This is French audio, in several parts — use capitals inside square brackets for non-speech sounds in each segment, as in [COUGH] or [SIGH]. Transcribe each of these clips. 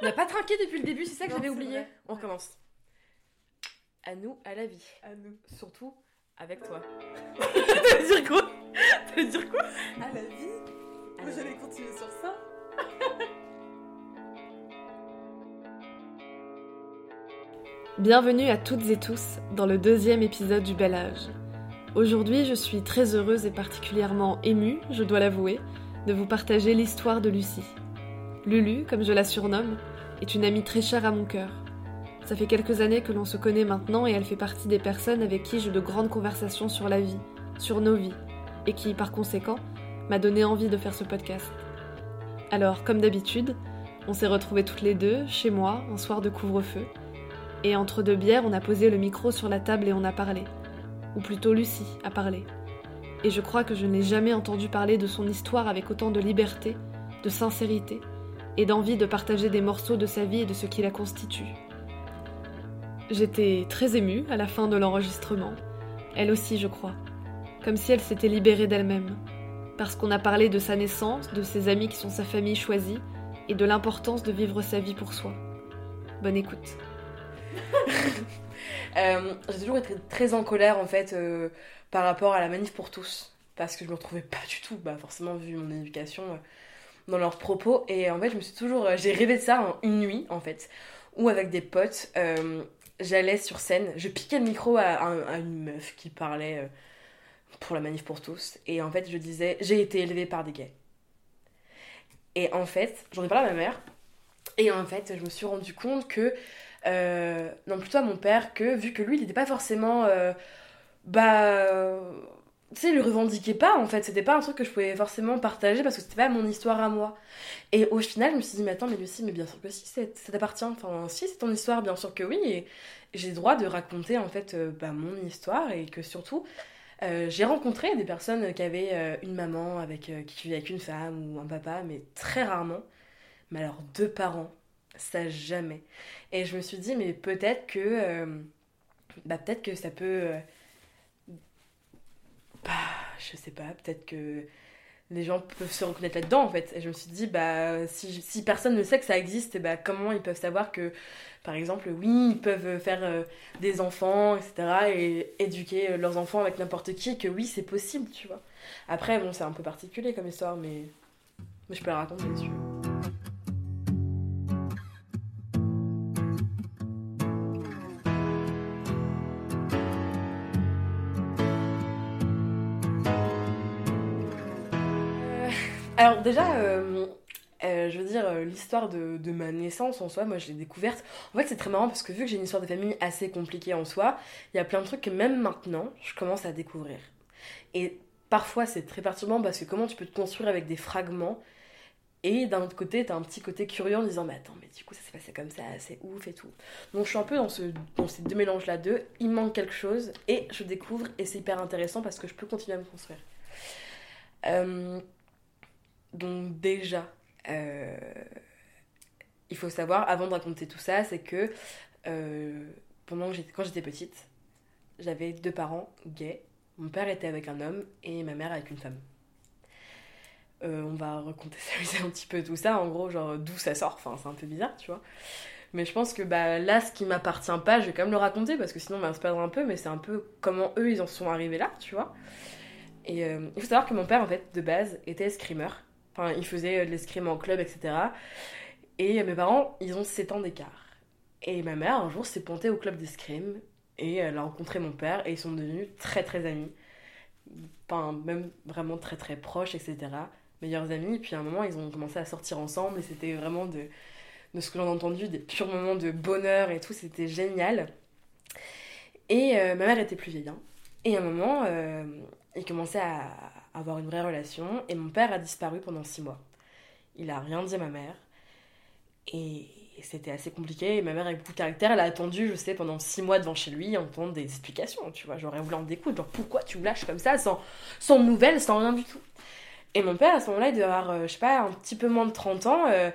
On n'a pas trinqué depuis le début, c'est ça que j'avais oublié. vrai. On recommence. À nous, à la vie. À nous. Surtout avec toi. [LAUGHS] T'allais dire quoi? T'allais dire quoi? À la vie À Moi, la j'allais continuer sur ça. [LAUGHS] Bienvenue à toutes et tous dans le deuxième épisode du Bel Âge. Aujourd'hui, je suis très heureuse et particulièrement émue, je dois l'avouer, de vous partager l'histoire de Lucie. Lulu, comme je la surnomme, est une amie très chère à mon cœur. Ça fait quelques années que l'on se connaît maintenant et elle fait partie des personnes avec qui j'ai de grandes conversations sur la vie, sur nos vies, et qui, par conséquent, m'a donné envie de faire ce podcast. Alors, comme d'habitude, on s'est retrouvés toutes les deux, chez moi, un soir de couvre-feu, et entre deux bières, on a posé le micro sur la table et on a parlé. Ou plutôt Lucie a parlé. Et je crois que je n'ai jamais entendu parler de son histoire avec autant de liberté, de sincérité et d'envie de partager des morceaux de sa vie et de ce qui la constitue. J'étais très émue à la fin de l'enregistrement. Elle aussi, je crois. Comme si elle s'était libérée d'elle-même. Parce qu'on a parlé de sa naissance, de ses amis qui sont sa famille choisie, et de l'importance de vivre sa vie pour soi. Bonne écoute. [LAUGHS] Euh, J'ai toujours été très en colère en fait euh, par rapport à la manif pour tous. Parce que je me retrouvais pas du tout, bah, forcément vu mon éducation, euh, dans leurs propos. Et en fait, je me suis toujours. euh, J'ai rêvé de ça hein, une nuit en fait, où avec des potes, euh, j'allais sur scène, je piquais le micro à, une meuf qui parlait euh, pour la manif pour tous. Et en fait, je disais J'ai été élevée par des gays. Et en fait, j'en ai parlé à ma mère. Et en fait, je me suis rendu compte que non plutôt à mon père que vu que lui il n'était pas forcément bah tu sais le revendiquait pas en fait c'était pas un truc que je pouvais forcément partager parce que c'était pas mon histoire à moi et au final je me suis dit mais attends mais Lucie mais bien sûr que si ça t'appartient enfin si c'est ton histoire bien sûr que oui et j'ai le droit de raconter en fait euh, bah, mon histoire et que surtout euh, j'ai rencontré des personnes qui avaient euh, une maman avec qui vivait avec une femme ou un papa mais très rarement mais alors deux parents ça jamais et je me suis dit, mais peut-être que. bah, peut-être que ça peut. Bah, je sais pas, peut-être que les gens peuvent se reconnaître là-dedans en fait. Et je me suis dit, bah, si, si personne ne sait que ça existe, et bah, comment ils peuvent savoir que, par exemple, oui, ils peuvent faire euh, des enfants, etc. et éduquer euh, leurs enfants avec n'importe qui, que oui, c'est possible, tu vois. Après, bon, c'est un peu particulier comme histoire, mais. je peux la raconter si tu. Alors déjà, euh, euh, je veux dire, euh, l'histoire de, ma naissance en soi, moi je l'ai découverte. En fait c'est très marrant parce que vu que j'ai une histoire de famille assez compliquée en soi, il y a plein de trucs que même maintenant, je commence à découvrir. Et parfois c'est très perturbant parce que comment tu peux te construire avec des fragments et d'un autre côté, t'as un petit côté curieux en disant, mais attends, mais du coup, ça s'est passé comme ça, c'est ouf et tout. Donc, je suis un peu dans, ce, dans ces deux mélanges-là deux. Il manque quelque chose et je découvre et c'est hyper intéressant parce que je peux continuer à me construire. Donc, déjà, euh, il faut savoir, avant de raconter tout ça, c'est que euh, pendant que quand j'étais petite, j'avais deux parents gays. Mon père était avec un homme et ma mère avec une femme. Euh, on va recontextualiser [LAUGHS] un petit peu tout ça, en gros, genre d'où ça sort, enfin c'est un peu bizarre, tu vois. Mais je pense que bah, là, ce qui m'appartient pas, je vais quand même le raconter parce que sinon on va se un peu, mais c'est un peu comment eux ils en sont arrivés là, tu vois. Et il faut savoir que mon père, en fait, de base, était escrimeur. Enfin, il faisait euh, de l'escrime en club, etc. Et euh, mes parents, ils ont 7 ans d'écart. Et ma mère, un jour, s'est pointée au club d'escrime et elle a rencontré mon père et ils sont devenus très très amis. Enfin, même vraiment très très proches, etc meilleurs amis. Et puis à un moment, ils ont commencé à sortir ensemble et c'était vraiment de, de ce que j'en ai entendu, des purs moments de bonheur et tout. C'était génial. Et euh, ma mère était plus vieille. hein. Et à un moment, euh, ils commençaient à avoir une vraie relation et mon père a disparu pendant six mois. Il a rien dit à ma mère. Et c'était assez compliqué. Et ma mère, avec beaucoup de caractère, elle a attendu, je sais, pendant six mois devant chez lui, entendre des explications, tu vois. J'aurais voulu en découdre, genre pourquoi tu me lâches comme ça, sans, sans nouvelles, sans rien du tout? Et mon père, à ce moment-là, il devait avoir, euh, je sais pas, un petit peu moins de 30 ans. euh,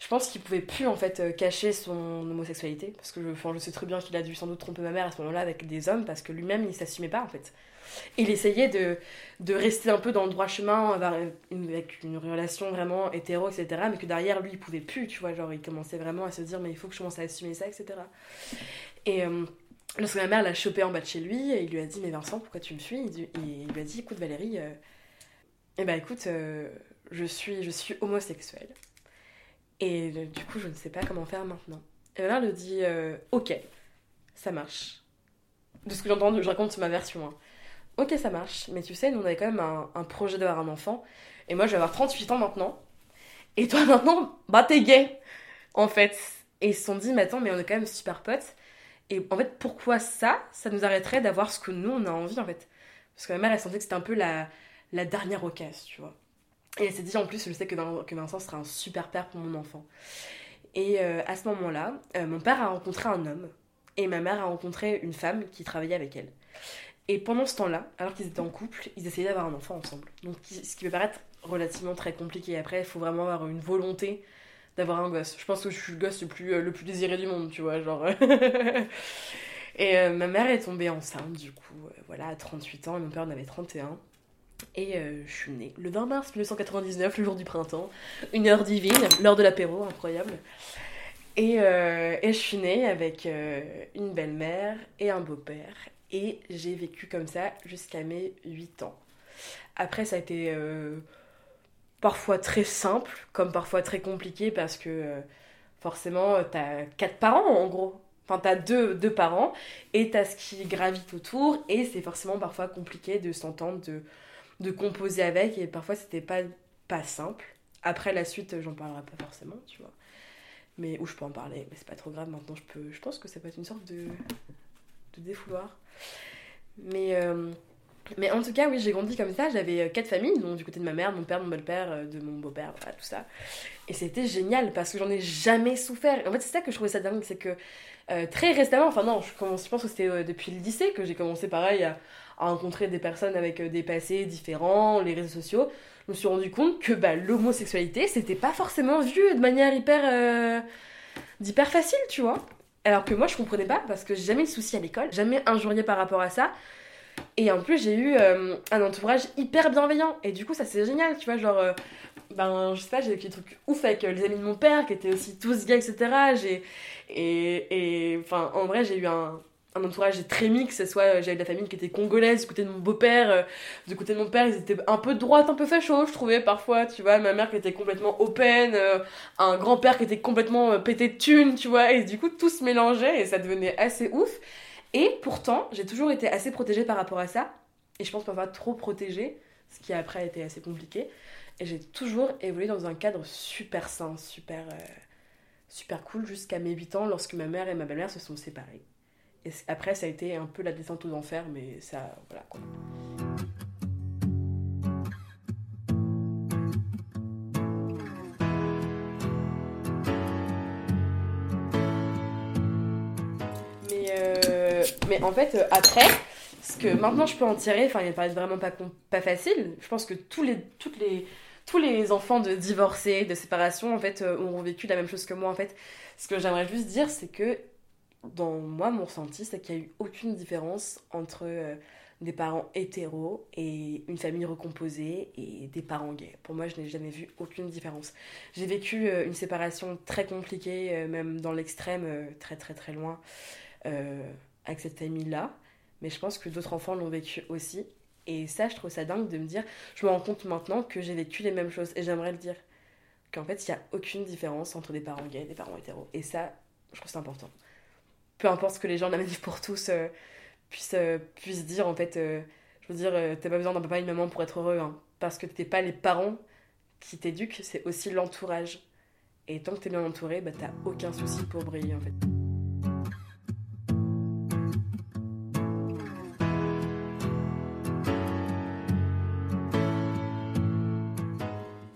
je pense qu'il pouvait plus, en fait, euh, cacher son homosexualité. Parce que enfin, je sais très bien qu'il a dû sans doute tromper ma mère à ce moment-là avec des hommes, parce que lui-même, il s'assumait pas, en fait. Il essayait de, de rester un peu dans le droit chemin avec une relation vraiment hétéro, etc. Mais que derrière, lui, il pouvait plus, tu vois. Genre, il commençait vraiment à se dire, mais il faut que je commence à assumer ça, etc. Et euh, lorsque ma mère l'a chopé en bas de chez lui, il lui a dit, mais Vincent, pourquoi tu me suis? Et il lui a dit, écoute, Valérie, euh, eh ben écoute, euh, je, suis, je suis homosexuelle. Et du coup, je ne sais pas comment faire maintenant. Et ma mère lui dit, ok, ça marche. De ce que j'entends, je raconte ma version. Hein ok, ça marche, mais tu sais, nous on avait quand même un, projet d'avoir un enfant, et moi je vais avoir 38 ans maintenant, et toi [LAUGHS] maintenant, bah t'es gay, en fait. Et ils se sont dit, mais attends, mais on est quand même super potes, et en fait, pourquoi ça Ça nous arrêterait d'avoir ce que nous on a envie, en fait? Parce que ma mère, elle sentait que c'était un peu la, dernière occasion, tu vois. Et elle s'est dit, en plus, je sais que, que Vincent sera un super père pour mon enfant. Et euh, à ce moment-là, euh, mon père a rencontré un homme, et ma mère a rencontré une femme qui travaillait avec elle. Et pendant ce temps-là, alors qu'ils étaient en couple, ils essayaient d'avoir un enfant ensemble. Donc, ce qui peut paraître relativement très compliqué. Après, il faut vraiment avoir une volonté d'avoir un gosse. Je pense que je suis le gosse le plus, euh, désiré du monde, tu vois, [LAUGHS] et euh, ma mère est tombée enceinte, du coup, euh, voilà, à 38 ans, et mon père en avait 31. Et je suis née le 20 mars 1999, le jour du printemps. Une heure divine, l'heure de l'apéro, incroyable. Et, et, je suis née avec une belle-mère et un beau-père et j'ai vécu comme ça jusqu'à mes 8 ans. Après, ça a été euh, parfois très simple, comme parfois très compliqué, parce que euh, forcément, t'as quatre parents en gros. Enfin, t'as deux, deux parents, et t'as ce qui gravite autour, et c'est forcément parfois compliqué de s'entendre, de, de composer avec, et parfois c'était pas, pas simple. Après, la suite, j'en parlerai pas forcément, tu vois. Mais où je peux en parler, mais c'est pas trop grave maintenant, je, peux, je pense que ça peut être une sorte de, de défouloir. Mais, euh, mais en tout cas, oui, j'ai grandi comme ça. J'avais euh, quatre familles, donc du côté de ma mère, mon père, mon bel-père, euh, de mon beau-père, tout ça. Et c'était génial parce que j'en ai jamais souffert. En fait, c'est ça que je trouvais ça dingue, c'est que très récemment, enfin non, je, je pense que c'était depuis le lycée que j'ai commencé pareil à, rencontrer des personnes avec des passés différents, les réseaux sociaux. Je me suis rendu compte que bah, l'homosexualité, c'était pas forcément vu de manière hyper, d'hyper facile, tu vois. Alors que moi, je comprenais pas parce que j'ai jamais eu de soucis à l'école, jamais injurié par rapport à ça. Et en plus, j'ai eu euh, un entourage hyper bienveillant. Et du coup, ça c'est génial, tu vois. Genre, euh, ben, je sais pas, j'ai vécu des trucs ouf avec euh, les amis de mon père qui étaient aussi tous gays, etc. Et, et, enfin, en vrai, j'ai eu un, un entourage très mix, soit euh, j'avais de la famille qui était congolaise du côté de mon beau-père, euh, du côté de mon père ils étaient un peu de droite, un peu facho je trouvais parfois, tu vois, ma mère qui était complètement open, euh, un grand-père qui était complètement pété de thunes, tu vois, et du coup tout se mélangeait et ça devenait assez ouf. Et pourtant, j'ai toujours été assez protégée par rapport à ça, et je pense parfois trop protégée, ce qui après a été assez compliqué, et j'ai toujours évolué dans un cadre super sain, super, super cool jusqu'à mes 8 ans lorsque ma mère et ma belle-mère se sont séparées. Et après, ça a été un peu la descente aux enfers, mais ça, voilà quoi. Mais, euh, mais en fait, euh, après, ce que maintenant je peux en tirer, enfin, il paraît vraiment pas, pas facile. Je pense que tous les, toutes les, tous les enfants de divorcés, de séparation, en fait, euh, ont vécu la même chose que moi, en fait. Ce que j'aimerais juste dire, c'est que dans moi, mon ressenti, c'est qu'il n'y a eu aucune différence entre euh, des parents hétéros et une famille recomposée et des parents gays. Pour moi, je n'ai jamais vu aucune différence. J'ai vécu euh, une séparation très compliquée, euh, même dans l'extrême, très très très loin, avec cette famille-là. Mais je pense que d'autres enfants l'ont vécu aussi. Et ça, je trouve ça dingue de me dire, je me rends compte maintenant que j'ai vécu les mêmes choses. Et j'aimerais le dire. Qu'en fait, il n'y a aucune différence entre des parents gays et des parents hétéros. Et ça, je trouve c'est important peu importe ce que les gens de la manif pour tous euh, puissent, euh, puissent dire, en fait, euh, je veux dire, t'as pas besoin d'un papa et une maman pour être heureux, hein, parce que t'es pas les parents qui t'éduquent, c'est aussi l'entourage. Et tant que t'es bien entouré, bah t'as aucun souci pour briller, en fait.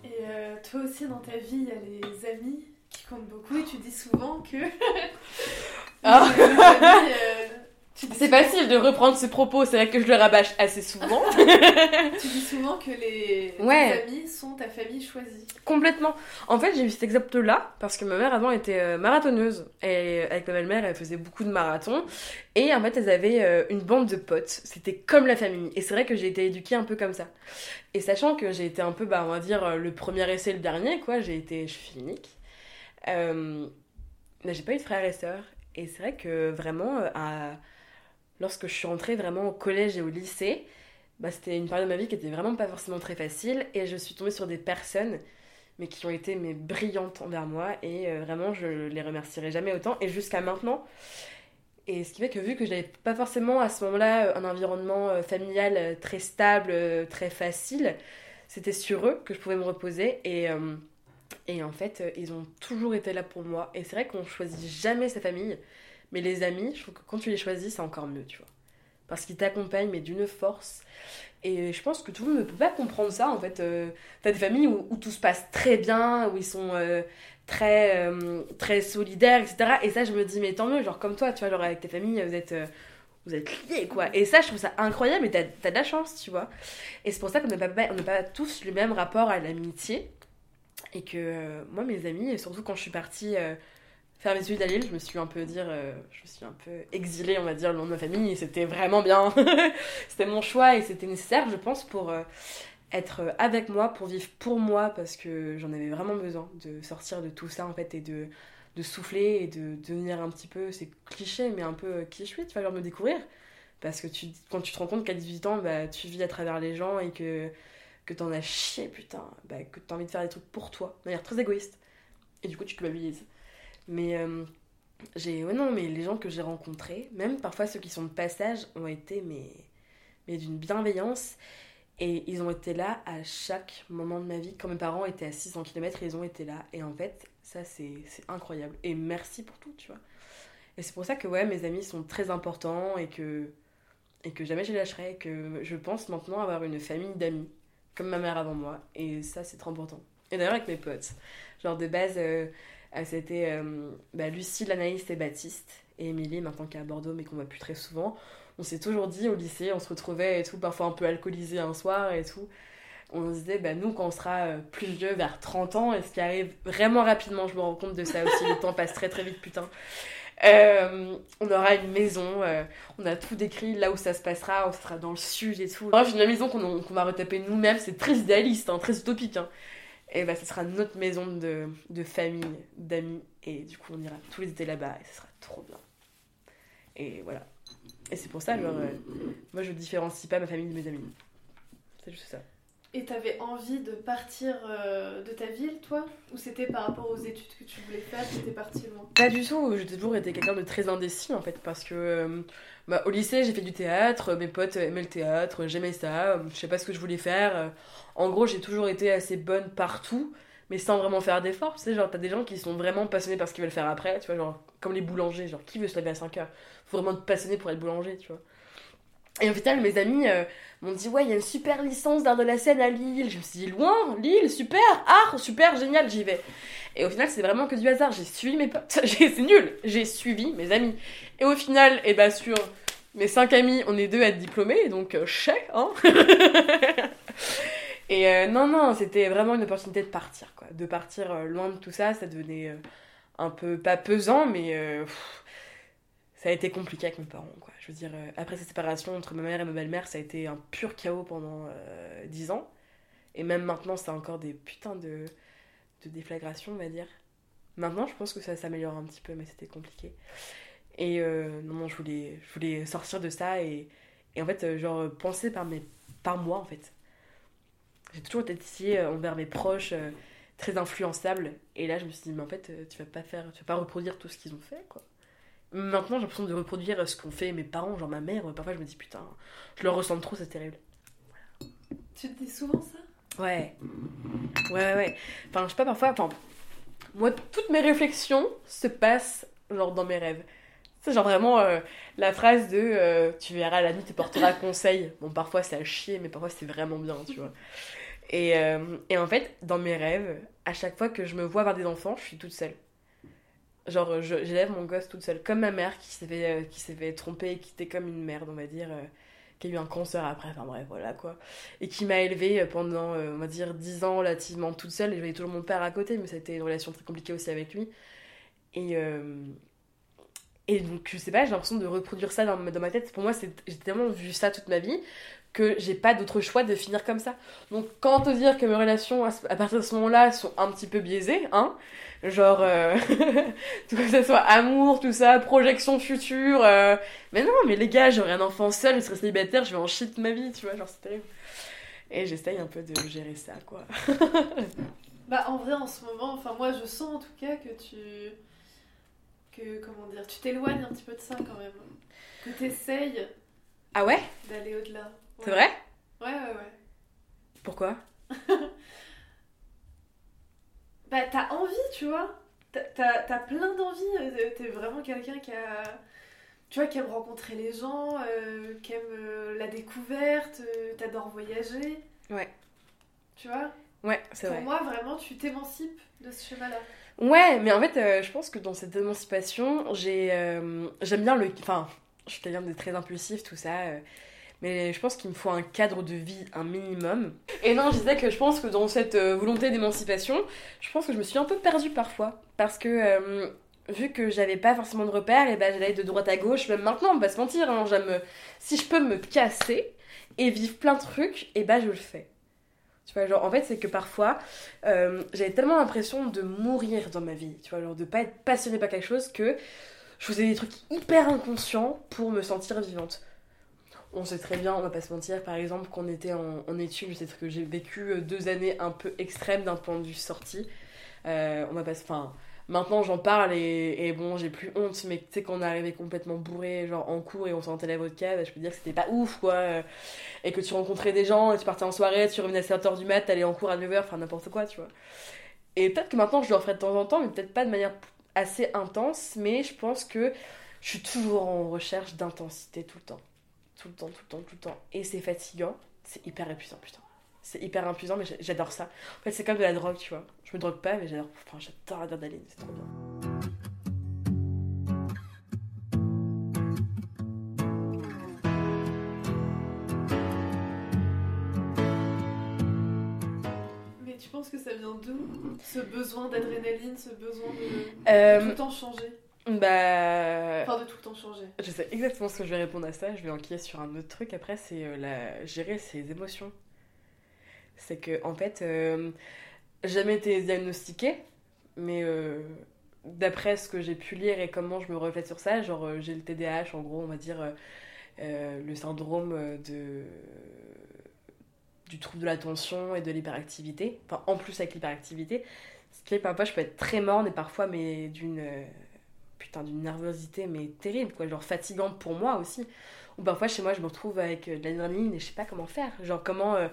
Et toi aussi, dans ta vie, il y a les amis qui comptent beaucoup et tu dis souvent que [LAUGHS] Ah. euh, [LAUGHS] C'est facile de reprendre ce propos, c'est vrai que je le rabâche assez souvent. tu dis souvent que les ouais. amis sont ta famille choisie. Complètement. En fait, j'ai eu cet exemple-là parce que ma mère avant était euh, marathonneuse et avec ma belle-mère, elle faisait beaucoup de marathons et en fait, elles avaient euh, une bande de potes. C'était comme la famille et c'est vrai que j'ai été éduquée un peu comme ça. Et sachant que j'ai été un peu, bah, on va dire, le premier essai, le dernier, quoi, j'ai été, je suis unique. Euh, j'ai pas eu de frères et sœurs et c'est vrai que vraiment à lorsque je suis rentrée vraiment au collège et au lycée, bah, c'était une période de ma vie qui était vraiment pas forcément très facile. Et je suis tombée sur des personnes mais qui ont été mais brillantes envers moi. Et euh, vraiment je les remercierai jamais autant. Et jusqu'à maintenant. Et ce qui fait que vu que je n'avais pas forcément à ce moment-là un environnement euh, familial euh, très stable, très facile, c'était sur eux que je pouvais me reposer. Et et en fait ils ont toujours été là pour moi et c'est vrai qu'on choisit jamais sa famille mais les amis, je trouve que quand tu les choisis, c'est encore mieux, tu vois. Parce qu'ils t'accompagnent, mais d'une force. Et je pense que tout le monde ne peut pas comprendre ça, en fait. Euh, t'as des familles où, tout se passe très bien, où ils sont euh, très, euh, très solidaires, etc. Et ça, je me dis, mais tant mieux, genre comme toi, tu vois, genre avec tes familles, vous êtes vous êtes liés, quoi. Et ça, je trouve ça incroyable, et t'as as de la chance, tu vois. Et c'est pour ça qu'on n'a pas, on pas tous le même rapport à l'amitié. Et que moi, mes amis, et surtout quand je suis partie faire mes études à Lille, je me suis un peu dire, euh, je me suis un peu exilée, on va dire, le nom de ma famille, et c'était vraiment bien. [LAUGHS] c'était mon choix et c'était nécessaire, je pense, pour euh, être avec moi, pour vivre pour moi, parce que j'en avais vraiment besoin de sortir de tout ça, en fait, et de, de souffler et de devenir un petit peu, c'est cliché, mais un peu qui je suis, tu vas genre me découvrir. Parce que tu, quand tu te rends compte qu'à 18 ans, bah, tu vis à travers les gens et que, que t'en as chié, putain, bah, que t'as envie de faire des trucs pour toi, de manière très égoïste. Et du coup, tu culpabilises. Mais euh, j'ai. Ouais, non, mais les gens que j'ai rencontrés, même parfois ceux qui sont de passage, ont été mais, mais d'une bienveillance. Et ils ont été là à chaque moment de ma vie. Quand mes parents étaient à 600 km, ils ont été là. Et en fait, ça, c'est incroyable. Et merci pour tout, tu vois. Et c'est pour ça que, ouais, mes amis sont très importants et que, et que jamais je les lâcherai. Que je pense maintenant avoir une famille d'amis, comme ma mère avant moi. Et ça, c'est trop important. Et d'ailleurs, avec mes potes. Genre, de base, euh, euh, c'était euh, bah, Lucie, Anaïs et Baptiste. Et Émilie, maintenant qui est à Bordeaux, mais qu'on voit plus très souvent. On s'est toujours dit au lycée, on se retrouvait et tout, parfois un peu alcoolisé un soir et tout. On se disait, bah, nous, quand on sera euh, plus vieux, vers 30 ans, et ce qui arrive vraiment rapidement, je me rends compte de ça aussi, le temps passe très très vite, putain. On aura une maison, on a tout décrit là où ça se passera, on sera dans le sud et tout. Bref, une maison qu'on va retaper nous-mêmes, c'est très idéaliste, hein, très utopique. Hein et bah, ce sera notre maison de, de famille, d'amis. Et du coup, on ira tous les étés là-bas et ce sera trop bien. Et voilà. Et c'est pour ça, genre, euh, moi je différencie pas ma famille de mes amis. C'est juste ça. Et t'avais envie de partir euh, de ta ville, toi? Ou c'était par rapport aux études que tu voulais faire t'étais parti loin? Pas du tout, j'ai toujours été quelqu'un de très indécis en fait, parce que euh, bah, au lycée j'ai fait du théâtre, mes potes aimaient le théâtre, j'aimais ça, je sais pas ce que je voulais faire. En gros, j'ai toujours été assez bonne partout, mais sans vraiment faire d'efforts. Tu sais, genre, t'as des gens qui sont vraiment passionnés par ce qu'ils veulent faire après, tu vois, genre, comme les boulangers, genre, qui veut se lever à 5 heures? Faut vraiment être passionné pour être boulanger, tu vois. Et au final, mes amis euh, m'ont dit Ouais, il y a une super licence d'art de la scène à Lille. Je me suis dit Loin, Lille, super, art, super, génial, j'y vais. Et au final, c'est vraiment que du hasard. J'ai suivi mes potes. [LAUGHS] c'est nul. J'ai suivi mes amis. Et au final, et eh ben, sur mes cinq amis, on est deux à être diplômés, donc euh, hein [LAUGHS] Et euh, non, non, c'était vraiment une opportunité de partir, quoi. De partir loin de tout ça, ça devenait un peu, pas pesant, mais ça a été compliqué avec mes parents. Je veux dire, euh, après cette séparation entre ma mère et ma belle-mère, ça a été un pur chaos pendant euh, dix ans. Et même maintenant, c'est encore des putains de, déflagrations, on va dire. Maintenant, je pense que ça s'améliore un petit peu, mais c'était compliqué. Et euh, non, je voulais, je voulais sortir de ça et, en fait, genre, penser par, mes, par moi, en fait. J'ai toujours été ici envers mes proches, très influençables. Et là, je me suis dit, mais en fait, tu vas pas faire, tu vas pas reproduire tout ce qu'ils ont fait, quoi. Maintenant, j'ai l'impression de reproduire ce qu'ont fait mes parents, genre ma mère. Parfois, je me dis putain, je le ressens trop, c'est terrible. Tu te dis souvent ça? Ouais. Ouais, ouais. Enfin, je sais pas, parfois. Enfin, moi, toutes mes réflexions se passent genre dans mes rêves. C'est genre vraiment euh, la phrase de euh, tu verras la nuit te portera [LAUGHS] conseil. Bon, parfois c'est à chier, mais parfois c'est vraiment bien, tu vois. Et, euh, et en fait, dans mes rêves, à chaque fois que je me vois avoir des enfants, je suis toute seule Genre, j'élève mon gosse toute seule, comme ma mère qui s'est fait, euh, qui s'est fait tromper et qui était comme une merde, on va dire, euh, qui a eu un cancer après, enfin bref, voilà quoi. Et qui m'a élevée euh, pendant, on va dire, 10 ans relativement toute seule, et j'avais toujours mon père à côté, mais c'était une relation très compliquée aussi avec lui. Et, et donc, je sais pas, j'ai l'impression de reproduire ça dans, ma- dans ma tête. Pour moi, j'ai tellement vu ça toute ma vie que j'ai pas d'autre choix de finir comme ça. Donc, quand te dire que mes relations à, partir de ce moment-là sont un petit peu biaisées, hein, genre, euh, tout [LAUGHS] que ce soit amour, tout ça, projection future, euh, mais non, mais les gars, j'aurai un enfant seul, je serai célibataire, je vais en chier toute ma vie, tu vois, genre, c'est terrible. Et j'essaye un peu de gérer ça, quoi. [LAUGHS] Bah en vrai en ce moment, enfin moi je sens en tout cas que tu... que comment dire, tu t'éloignes un petit peu de ça quand même. Que t'essayes Ah ouais? d'aller au-delà. C'est vrai? Ouais ouais ouais. Pourquoi? [LAUGHS] Bah t'as envie tu vois. T'as- t'as plein d'envie. euh, T'es vraiment quelqu'un qui a... Tu vois, qui aime rencontrer les gens, euh, qui aime euh, la découverte, euh, t'adores voyager. Ouais. Tu vois? Ouais, c'est Pour vrai. moi, vraiment, tu t'émancipes de ce schéma-là. Ouais, mais en fait, je pense que dans cette émancipation, j'ai, j'aime bien le. Enfin, je suis quelqu'un de très impulsif, tout ça. Mais je pense qu'il me faut un cadre de vie, un minimum. Et non, je disais que je pense que dans cette euh, volonté d'émancipation, je pense que je me suis un peu perdue parfois. Parce que, euh, vu que j'avais pas forcément de repères, et ben j'allais de droite à gauche, même maintenant, on va se mentir. hein, si je peux me casser et vivre plein de trucs, et ben je le fais. Tu vois, genre, en fait, c'est que parfois, euh, j'avais tellement l'impression de mourir dans ma vie, tu vois, genre de pas être passionnée par quelque chose que je faisais des trucs hyper inconscients pour me sentir vivante. On sait très bien, on va pas se mentir, par exemple, qu'on était en, en études, sais que j'ai vécu euh, deux années un peu extrêmes d'un point de vue sortie. Euh, on va pas Enfin, maintenant j'en parle et, bon, j'ai plus honte, mais tu sais, quand on est arrivé complètement bourré, genre en cours et on sentait la vodka, bah, je peux dire que c'était pas ouf, quoi. euh, Et que tu rencontrais des gens, et tu partais en soirée, tu revenais à 7h du mat, t'allais en cours à 9h, enfin n'importe quoi, tu vois. Et peut-être que maintenant je le referai de temps en temps, mais peut-être pas de manière assez intense, mais je pense que je suis toujours en recherche d'intensité tout le temps. Tout le temps, tout le temps, tout le temps. Et c'est fatigant, c'est hyper épuisant, putain. C'est hyper épuisant, mais j'a- j'adore ça. En fait, c'est comme de la drogue, tu vois. Je me drogue pas, mais j'adore enfin, j'adore l'adrénaline, c'est trop bien. Mais tu penses que ça vient d'où Ce besoin d'adrénaline, ce besoin de tout Euh, le temps changer? Bah. Enfin, de tout le temps changer. Je sais exactement ce que je vais répondre à ça. Je vais enquiller sur un autre truc après, c'est euh, la... gérer ses émotions. C'est que, en fait, euh, jamais été diagnostiquée, mais euh, d'après ce que j'ai pu lire et comment je me reflète sur ça, genre j'ai le TDAH, en gros, on va dire euh, le syndrome de du trouble de l'attention et de l'hyperactivité, enfin en plus avec l'hyperactivité, ce qui fait que parfois je peux être très morne et parfois mais d'une putain d'une nervosité mais terrible quoi genre fatigante pour moi aussi. Ou parfois chez moi je me retrouve avec euh, de l'adrénaline et je sais pas comment faire. Genre comment euh,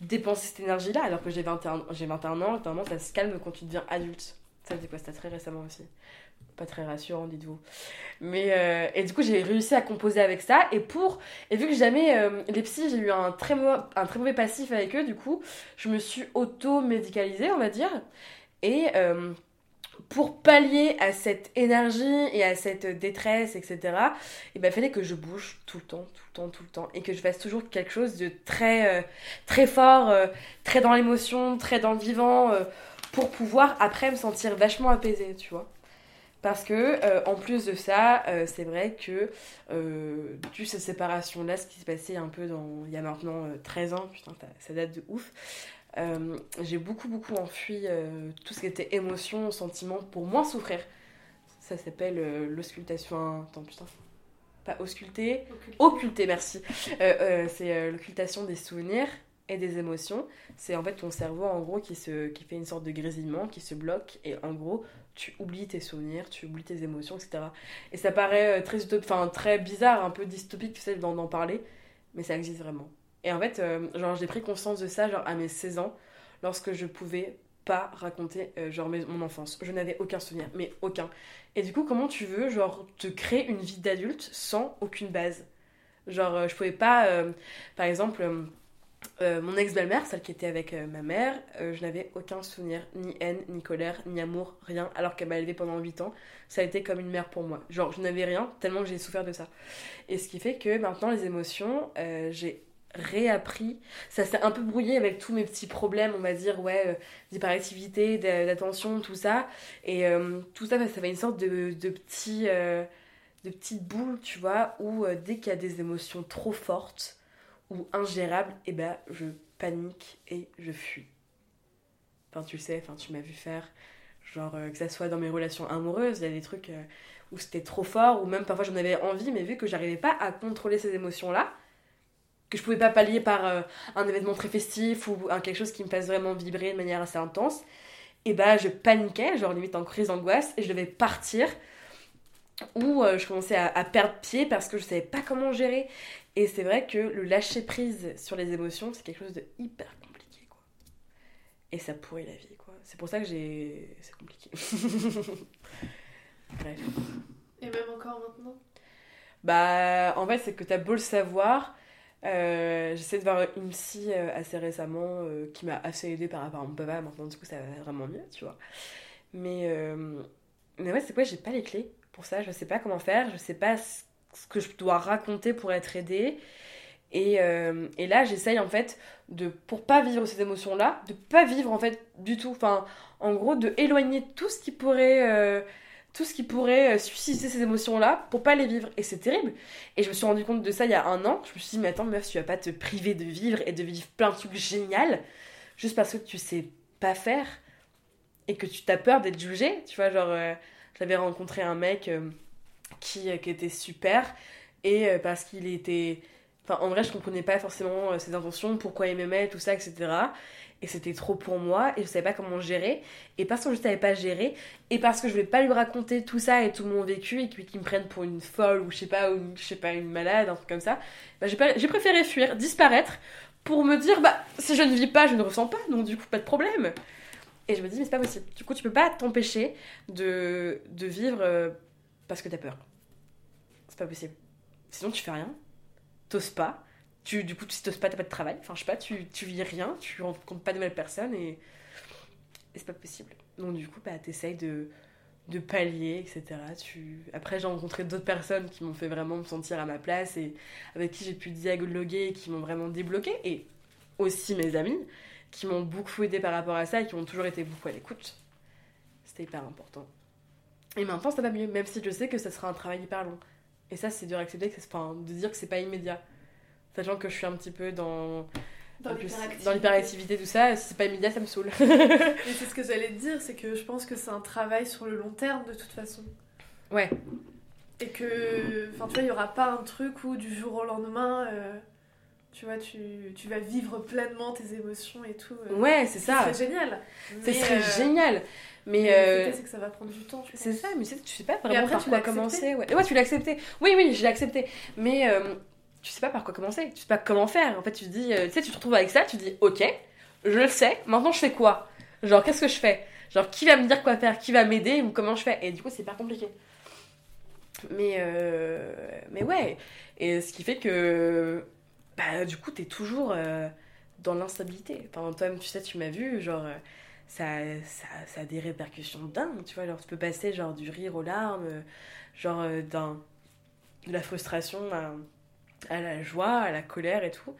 dépenser cette énergie là alors que j'ai 21 j'ai 21 ans normalement ça se calme quand tu deviens adulte. Ça quoi c'était très récemment aussi. Pas très rassurant dites-vous. Mais euh, et du coup j'ai réussi à composer avec ça et pour et vu que jamais les psys j'ai eu un très mauvais un très mauvais passif avec eux du coup je me suis auto médicalisée on va dire. Et pour pallier à cette énergie et à cette détresse, etc., il ben, fallait que je bouge tout le temps, tout le temps, tout le temps, et que je fasse toujours quelque chose de très, euh, très fort, euh, très dans l'émotion, très dans le vivant, euh, pour pouvoir après me sentir vachement apaisée, tu vois. Parce que, en plus de ça, c'est vrai que, dû cette séparation-là, ce qui s'est passé un peu dans, il y a maintenant euh, 13 ans, putain, ça date de ouf, euh, j'ai beaucoup beaucoup enfui euh, tout ce qui était émotion, sentiment pour moins souffrir. Ça s'appelle euh, l'auscultation. Attends, putain. Pas ausculter. Occulté. Occulter, merci. C'est l'occultation des souvenirs et des émotions. C'est en fait ton cerveau en gros qui, se, qui fait une sorte de grésillement, qui se bloque et en gros tu oublies tes souvenirs, tu oublies tes émotions, etc. Et ça paraît très, enfin, très bizarre, un peu dystopique, tu sais, d'en parler, mais ça existe vraiment. Et en fait, euh, genre, j'ai pris conscience de ça genre, à mes 16 ans, lorsque je pouvais pas raconter euh, genre mon enfance. Je n'avais aucun souvenir, mais aucun. Et du coup, comment tu veux genre te créer une vie d'adulte sans aucune base? Genre, euh, je pouvais pas, par exemple, mon ex-belle-mère, celle qui était avec ma mère, je n'avais aucun souvenir, ni haine, ni colère, ni amour, rien, alors qu'elle m'a élevée pendant 8 ans. Ça a été comme une mère pour moi. Genre, je n'avais rien, tellement j'ai souffert de ça. Et ce qui fait que maintenant, les émotions, j'ai réappris. Ça s'est un peu brouillé avec tous mes petits problèmes, on va dire, ouais, d'hyperactivité, d'attention, tout ça. Et tout ça, ça fait une sorte de, de petit. de petites boules, tu vois, où dès qu'il y a des émotions trop fortes, ou ingérable, et eh ben je panique et je fuis. Enfin, tu sais, enfin, tu m'as vu faire, genre, euh, que ça soit dans mes relations amoureuses, il y a des trucs euh, où c'était trop fort, ou même parfois j'en avais envie, mais vu que j'arrivais pas à contrôler ces émotions-là, que je pouvais pas pallier par euh, un événement très festif ou quelque chose qui me fasse vraiment vibrer de manière assez intense, et ben je paniquais, genre limite en crise d'angoisse, et je devais partir où je commençais à, à, perdre pied parce que je savais pas comment gérer. Et c'est vrai que le lâcher prise sur les émotions, c'est quelque chose de hyper compliqué, quoi. Et ça pourrit la vie, quoi. C'est pour ça que j'ai. C'est compliqué. [LAUGHS] Bref. Et même encore maintenant? Bah, en fait, c'est que t'as beau le savoir. Euh, J'essaie de voir une psy euh, assez récemment euh, qui m'a assez aidé par rapport à mon papa. Maintenant, du coup, ça va vraiment mieux, tu vois. Mais, mais ouais, c'est quoi J'ai pas les clés pour ça. Je sais pas comment faire. Je sais pas ce que je dois raconter pour être aidée. Et, et là, j'essaye en fait de, pour pas vivre ces émotions-là, de pas vivre en fait du tout. Enfin, en gros, de éloigner tout ce qui pourrait, tout ce qui pourrait euh, susciter ces émotions-là pour pas les vivre. Et c'est terrible. Et je me suis rendu compte de ça il y a un an. Je me suis dit, mais attends, meuf, tu vas pas te priver de vivre et de vivre plein de trucs géniaux juste parce que tu sais pas faire et que tu t'as peur d'être jugé. Tu vois, genre, j'avais rencontré un mec qui, euh, qui était super et euh, parce qu'il était enfin en vrai je comprenais pas forcément euh, ses intentions pourquoi il m'aimait tout ça etc et c'était trop pour moi et je savais pas comment gérer et parce que je savais pas gérer et parce que je voulais pas lui raconter tout ça et tout mon vécu et qu'il me prenne pour une folle ou je sais pas ou je sais pas une malade un truc comme ça bah, j'ai préféré fuir disparaître pour me dire bah si je ne vis pas je ne ressens pas donc du coup pas de problème et je me dis mais c'est pas possible du coup tu peux pas t'empêcher de, de vivre parce que t'as peur. C'est pas possible. Sinon, tu fais rien. T'oses pas. Tu, du coup, si t'oses pas, t'as pas de travail. Enfin, je sais pas, tu, tu vis rien, tu rencontres pas de nouvelles personnes et, et c'est pas possible. Donc, du coup, bah, t'essayes de, de pallier, etc. Tu... Après, j'ai rencontré d'autres personnes qui m'ont fait vraiment me sentir à ma place et avec qui j'ai pu dialoguer et qui m'ont vraiment débloqué. Et aussi mes amis qui m'ont beaucoup aidé par rapport à ça et qui ont toujours été beaucoup à l'écoute. C'était hyper important. Et maintenant, ça va mieux, même si je sais que ça sera un travail hyper long. Et ça, c'est dur à accepter, enfin, de dire que c'est pas immédiat. Sachant que je suis un petit peu dans. Dans l'hyperactivité, tout ça, si c'est pas immédiat, ça me saoule. [LAUGHS] Et c'est ce que j'allais te dire, c'est que je pense que c'est un travail sur le long terme de toute façon. Ouais. Et que, enfin, tu vois, il y aura pas un truc où du jour au lendemain, euh, tu vois, tu, tu, vas vivre pleinement tes émotions et tout. Euh. ouais, c'est ça. C'est génial. C'est euh, génial. Mais euh, c'est que ça va prendre du temps. C'est ça, mais tu sais pas vraiment par quoi commencer. Ouais, ouais tu l'as accepté. Oui, oui, je l'ai accepté. Mais tu sais pas par quoi commencer. Tu sais pas comment faire. En fait, tu te dis, euh, tu sais, tu te retrouves avec ça, tu te dis, ok, je le sais, maintenant je fais quoi? Genre, qu'est-ce que je fais? Genre, qui va me dire quoi faire? Qui va m'aider Ou comment je fais? Et du coup, c'est pas compliqué. Mais, mais ouais. Et ce qui fait que, bah, du coup, t'es toujours dans l'instabilité. Enfin, toi-même, tu sais, tu m'as vu, genre ça, ça, ça, a des répercussions dingues, tu vois. Genre, tu peux passer genre du rire aux larmes, genre euh, d'un, de la frustration à, à, la joie, à la colère et tout.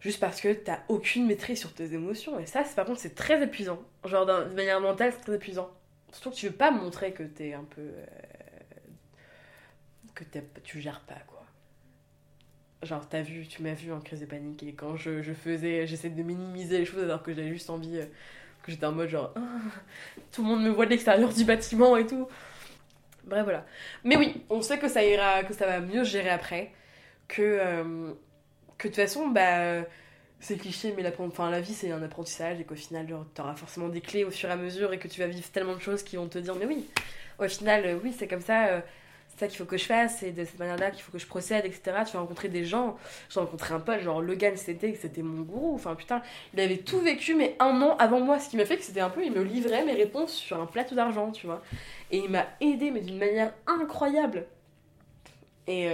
Juste parce que t'as aucune maîtrise sur tes émotions. Et ça, par contre, c'est très épuisant. Genre, de manière mentale, c'est très épuisant. Surtout que tu veux pas montrer que t'es un peu. Euh, que tu gères pas, quoi. Genre, t'as vu, tu m'as vu en crise de panique et quand je, faisais, j'essaie de minimiser les choses alors que j'avais juste envie euh, que j'étais en mode genre [LAUGHS] ah, tout le monde me voit de l'extérieur du bâtiment et tout. Bref voilà. Mais oui, on sait que ça ira, que ça va mieux gérer après, que euh, que de toute façon bah c'est cliché mais la, enfin, la vie c'est un apprentissage et qu'au final t'auras forcément des clés au fur et à mesure et que tu vas vivre tellement de choses qui vont te dire mais oui au final euh, oui c'est comme ça euh, c'est ça qu'il faut que je fasse, c'est de cette manière-là qu'il faut que je procède, etc. Tu vas rencontrer des gens. J'ai rencontré un pote, genre Logan, c'était c'était mon gourou. Enfin, putain, il avait tout vécu, mais un an avant moi. Ce qui m'a fait que c'était un peu, il me livrait mes réponses sur un plateau d'argent, tu vois. Et il m'a aidé, mais d'une manière incroyable. Et,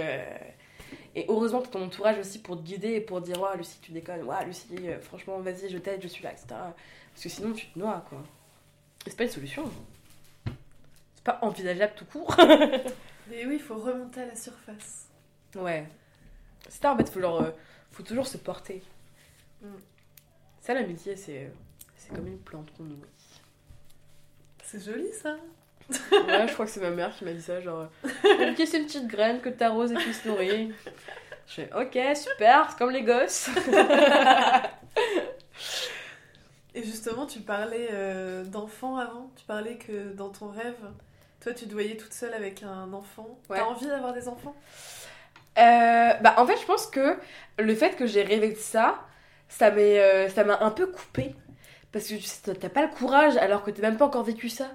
Et heureusement que ton entourage aussi pour te guider et pour dire Ouais, Lucie, tu déconnes, ouais, Lucie, euh, franchement, vas-y, je t'aide, je suis là, etc. Parce que sinon, tu te noies, quoi. Et c'est pas une solution. C'est pas envisageable tout court. [LAUGHS] Mais oui, il faut remonter à la surface. Ouais. C'est ça, en fait, faut, genre, euh, faut toujours se porter. Mm. Ça, l'amitié, c'est, c'est comme une plante qu'on nourrit. C'est joli ça. Ouais, je crois que c'est ma mère qui m'a dit ça, genre, [LAUGHS] ok, c'est une petite graine que t'arroses et qui se nourrit. Je fais, ok, super, c'est comme les gosses. [LAUGHS] Et justement, tu parlais euh, d'enfants avant. Tu parlais que dans ton rêve, toi, tu te voyais toute seule avec un enfant. Ouais. T'as envie d'avoir des enfants? Euh, bah, en fait, je pense que le fait que j'ai rêvé de ça, ça euh, m'a un peu coupé. Parce que t'as pas le courage alors que t'as même pas encore vécu ça.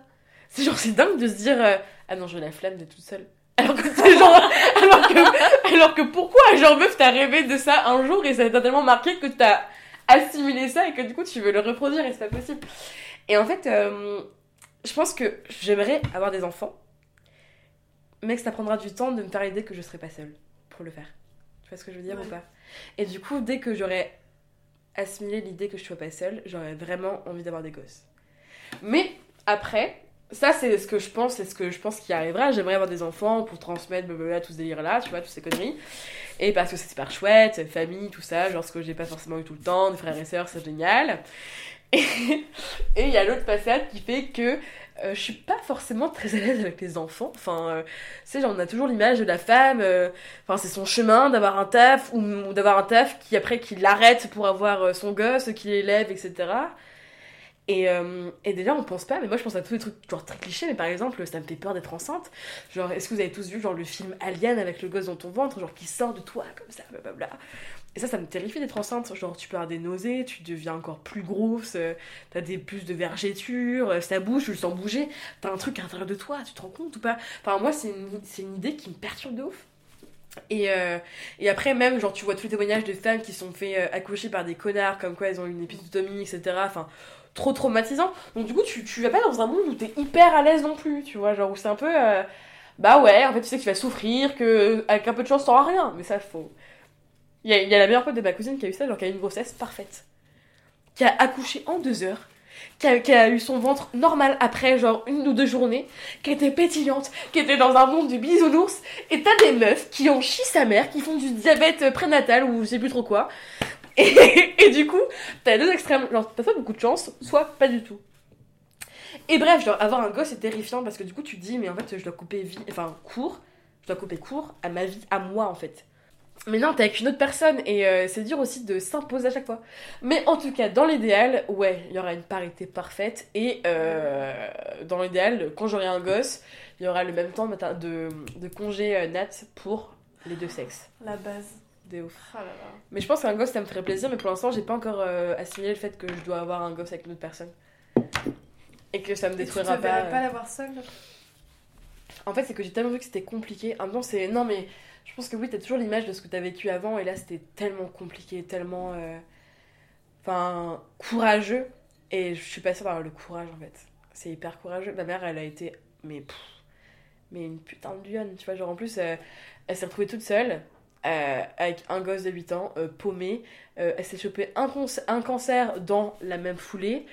C'est genre, c'est dingue de se dire euh, Ah non, j'ai la flemme d'être toute seule. Alors que c'est genre. [LAUGHS] alors, que, alors que pourquoi Genre, meuf, t'as rêvé de ça un jour et ça t'a tellement marqué que t'as assimilé ça et que du coup tu veux le reproduire et c'est pas possible. Et en fait, euh, je pense que j'aimerais avoir des enfants, mais que ça prendra du temps de me faire l'idée que je serai pas seule pour le faire. Tu vois ce que je veux dire Ouais. ou pas? Et du coup, dès que j'aurais assimilé l'idée que je sois pas seule, j'aurais vraiment envie d'avoir des gosses. Mais après, ça c'est ce que je pense, c'est ce que je pense qui arrivera. J'aimerais avoir des enfants pour transmettre blablabla, tout ce délire là, tu vois, toutes ces conneries. Et parce que c'est super chouette, famille, tout ça, genre ce que j'ai pas forcément eu tout le temps, des frères et sœurs, c'est génial. [LAUGHS] Et il y a l'autre façade qui fait que euh, je suis pas forcément très à l'aise avec les enfants. Enfin, euh, tu sais, on a toujours l'image de la femme, euh, c'est son chemin d'avoir un taf ou, ou d'avoir un taf qui après qui l'arrête pour avoir son gosse, qui l'élève, etc. Et, euh, et déjà, on pense pas, mais moi je pense à tous les trucs genre très clichés, mais par exemple, ça me fait peur d'être enceinte. Genre, est-ce que vous avez tous vu genre le film Alien avec le gosse dans ton ventre, genre qui sort de toi comme ça, blablabla. Et ça, ça me terrifie d'être enceinte. Genre, tu peux avoir des nausées, tu deviens encore plus grosse, euh, t'as des plus de vergéture, euh, ça bouge, tu le sens bouger, t'as un truc à l'intérieur de toi, tu te rends compte ou pas? Enfin, moi, c'est une, une idée qui me perturbe de ouf. Et, euh, et après, même, genre, tu vois tous les témoignages de femmes qui sont fait accoucher par des connards, comme quoi elles ont une épisiotomie, etc. Enfin, trop traumatisant. Donc, du coup, tu, tu vas pas dans un monde où t'es hyper à l'aise non plus, tu vois, genre, où c'est un peu. euh, bah ouais, en fait, tu sais que tu vas souffrir, que avec un peu de chance, t'auras rien. Mais ça, faut. Il y a, y a la meilleure pote de ma cousine qui a eu ça, genre, qui a eu une grossesse parfaite. Qui a accouché en deux heures. Qui a, qui a eu son ventre normal après, genre, une ou deux journées. Qui était pétillante. Qui était dans un monde de bisounours. Et t'as des meufs qui ont chi sa mère, qui font du diabète prénatal ou je sais plus trop quoi. [LAUGHS] Et, du coup, t'as deux extrêmes. Genre, t'as soit beaucoup de chance, soit pas du tout. Et bref, genre, avoir un gosse c'est terrifiant parce que du coup, tu te dis, mais en fait, je dois couper vie, enfin, court, je dois couper court à ma vie, à moi en fait. Mais non, t'es avec une autre personne et euh, c'est dur aussi de s'imposer à chaque fois. Mais en tout cas, dans l'idéal, ouais, il y aura une parité parfaite et euh, dans l'idéal, quand j'aurai un gosse, il y aura le même temps de, de, de congé euh, nat pour les deux sexes. La base. De ouf. Ah là là. Mais je pense qu'un gosse, ça me ferait plaisir, mais pour l'instant, j'ai pas encore euh, assimilé le fait que je dois avoir un gosse avec une autre personne. Et que ça me Et tu te détruira pas. verrais euh. pas l'avoir seule? En fait, c'est que j'ai tellement vu que c'était compliqué. En même temps, c'est. Non, mais je pense que oui, t'as toujours l'image de ce que t'as vécu avant, et là, c'était tellement compliqué, tellement. euh, Enfin, courageux. Et je suis pas sûre d'avoir le courage, en fait. C'est hyper courageux. Ma mère, elle a été. Mais. pff, mais une putain de lionne, tu vois. Genre, en plus, euh, elle s'est retrouvée toute seule. Euh, avec un gosse de 8 ans, euh, paumé. Euh, elle s'est chopé un, cancer dans la même foulée,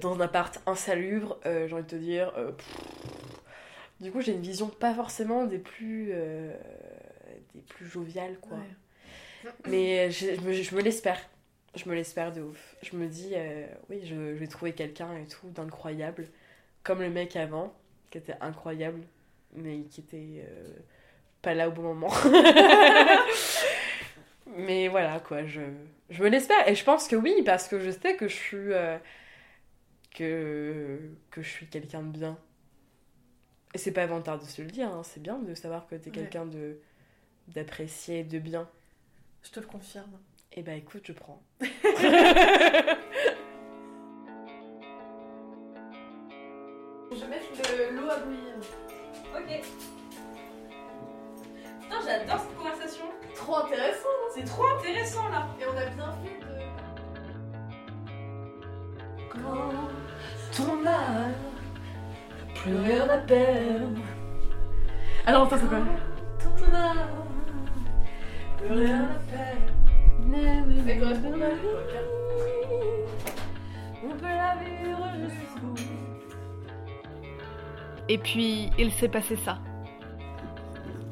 dans un appart insalubre, j'ai envie de te dire. Du coup, j'ai une vision pas forcément des plus, des plus joviales, quoi. Ouais. Mais je, je me, l'espère. Je me l'espère de ouf. Je me dis, oui, je, je vais trouver quelqu'un et tout d'incroyable. Comme le mec avant, qui était incroyable, mais qui était pas là au bon moment. [LAUGHS] mais voilà, quoi, je, je me l'espère. Et je pense que oui, parce que je sais que je suis. euh, que, que je suis quelqu'un de bien. Et c'est pas inventaire de se le dire, hein, c'est bien de savoir que t'es Ouais. quelqu'un de d'apprécié, de bien. Je te le confirme. Eh bah écoute, je prends. [LAUGHS] Et puis, il s'est passé ça.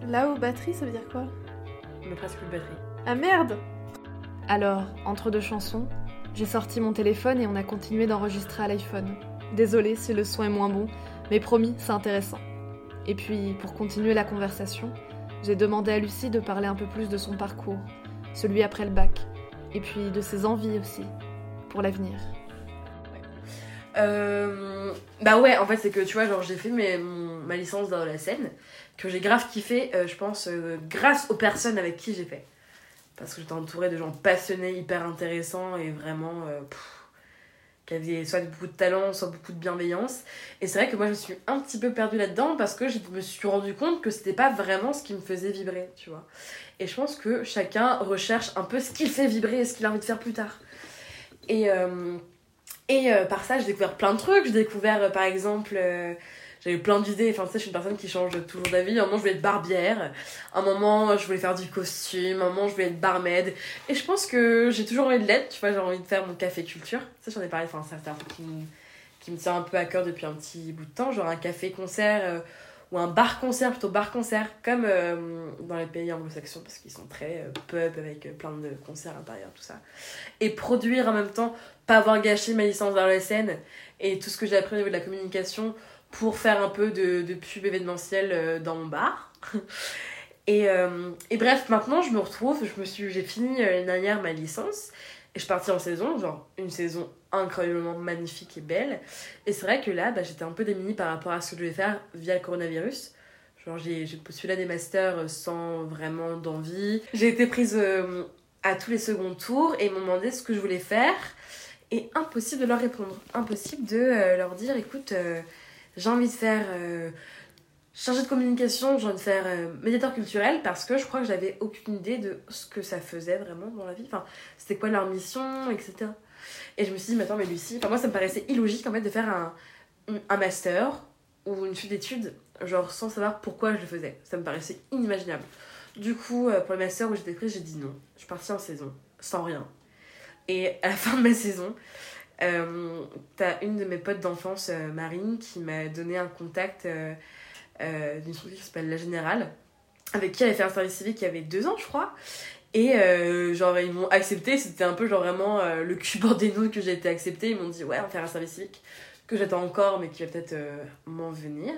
Là où batterie, ça veut dire quoi? Mais presque plus de batterie. Ah merde Alors, entre deux chansons, j'ai sorti mon téléphone et on a continué d'enregistrer à l'iPhone. Désolée si le son est moins bon, mais promis, c'est intéressant. Et puis, pour continuer la conversation, j'ai demandé à Lucie de parler un peu plus de son parcours, celui après le bac, et puis de ses envies aussi, pour l'avenir. Euh, bah ouais, en fait, c'est que tu vois, genre j'ai fait ma licence dans la scène, que j'ai grave kiffé, euh, je pense, euh, grâce aux personnes avec qui j'ai fait. Parce que j'étais entourée de gens passionnés, hyper intéressants et vraiment euh, pff, qui avaient soit beaucoup de talent, soit beaucoup de bienveillance. Et c'est vrai que moi je me suis un petit peu perdue là-dedans parce que je me suis rendu compte que c'était pas vraiment ce qui me faisait vibrer, tu vois. Et je pense que chacun recherche un peu ce qui le fait vibrer et ce qu'il a envie de faire plus tard. Et. euh, et euh, par ça, j'ai découvert plein de trucs. J'ai découvert, euh, par exemple, euh, eu plein d'idées. Enfin, tu sais, je suis une personne qui change toujours d'avis. Un moment, je voulais être barbière. Un moment, je voulais faire du costume. Un moment, je voulais être barmaid. Et je pense que j'ai toujours envie de l'être. Tu vois, j'ai envie de faire mon café culture. Ça, j'en ai parlé. Enfin, c'est un truc qui, me- tient un peu à cœur depuis un petit bout de temps. Genre un café-concert ou un bar-concert, plutôt bar-concert. Comme dans les pays anglo-saxons, parce qu'ils sont très euh, avec plein de concerts à tout ça. Et produire en même temps pas avoir gâché ma licence scène et tout ce que j'ai appris au niveau de la communication pour faire un peu de, de pub événementielle euh, dans mon bar. [LAUGHS] Et, euh, et bref, maintenant je me retrouve, je me suis, j'ai fini euh, l'année dernière ma licence et je suis partie en saison, genre une saison incroyablement magnifique et belle. Et c'est vrai que là, bah, j'étais un peu démunie par rapport à ce que je devais faire via le coronavirus. Genre j'ai postulé à des masters sans vraiment d'envie. J'ai été prise à tous les seconds tours et m'ont demandé ce que je voulais faire. Et impossible de leur répondre. Impossible de euh, leur dire écoute, euh, j'ai envie de faire euh, chargé de communication, j'ai envie de faire euh, médiateur culturel parce que je crois que j'avais aucune idée de ce que ça faisait vraiment dans la vie. Enfin, c'était quoi leur mission, etc. Et je me suis dit, mais attends, mais Lucie, moi ça me paraissait illogique en fait de faire un, un master ou une suite d'études, genre sans savoir pourquoi je le faisais. Ça me paraissait inimaginable. Du coup, pour le master où j'étais prise, j'ai dit non. Je suis partie en saison, sans rien. Et à la [LAUGHS] fin de ma saison, euh, t'as une de mes potes d'enfance, euh, Marine, qui m'a donné un contact euh, d'une structure qui s'appelle La Générale, avec qui elle fait un service civique il y avait deux ans, je crois. Et genre, ils m'ont accepté, c'était un peu genre vraiment le cul bord des nouilles que j'ai été acceptée. Ils m'ont dit, ouais, on va faire un service civique que j'attends encore, mais qui va peut-être m'en venir.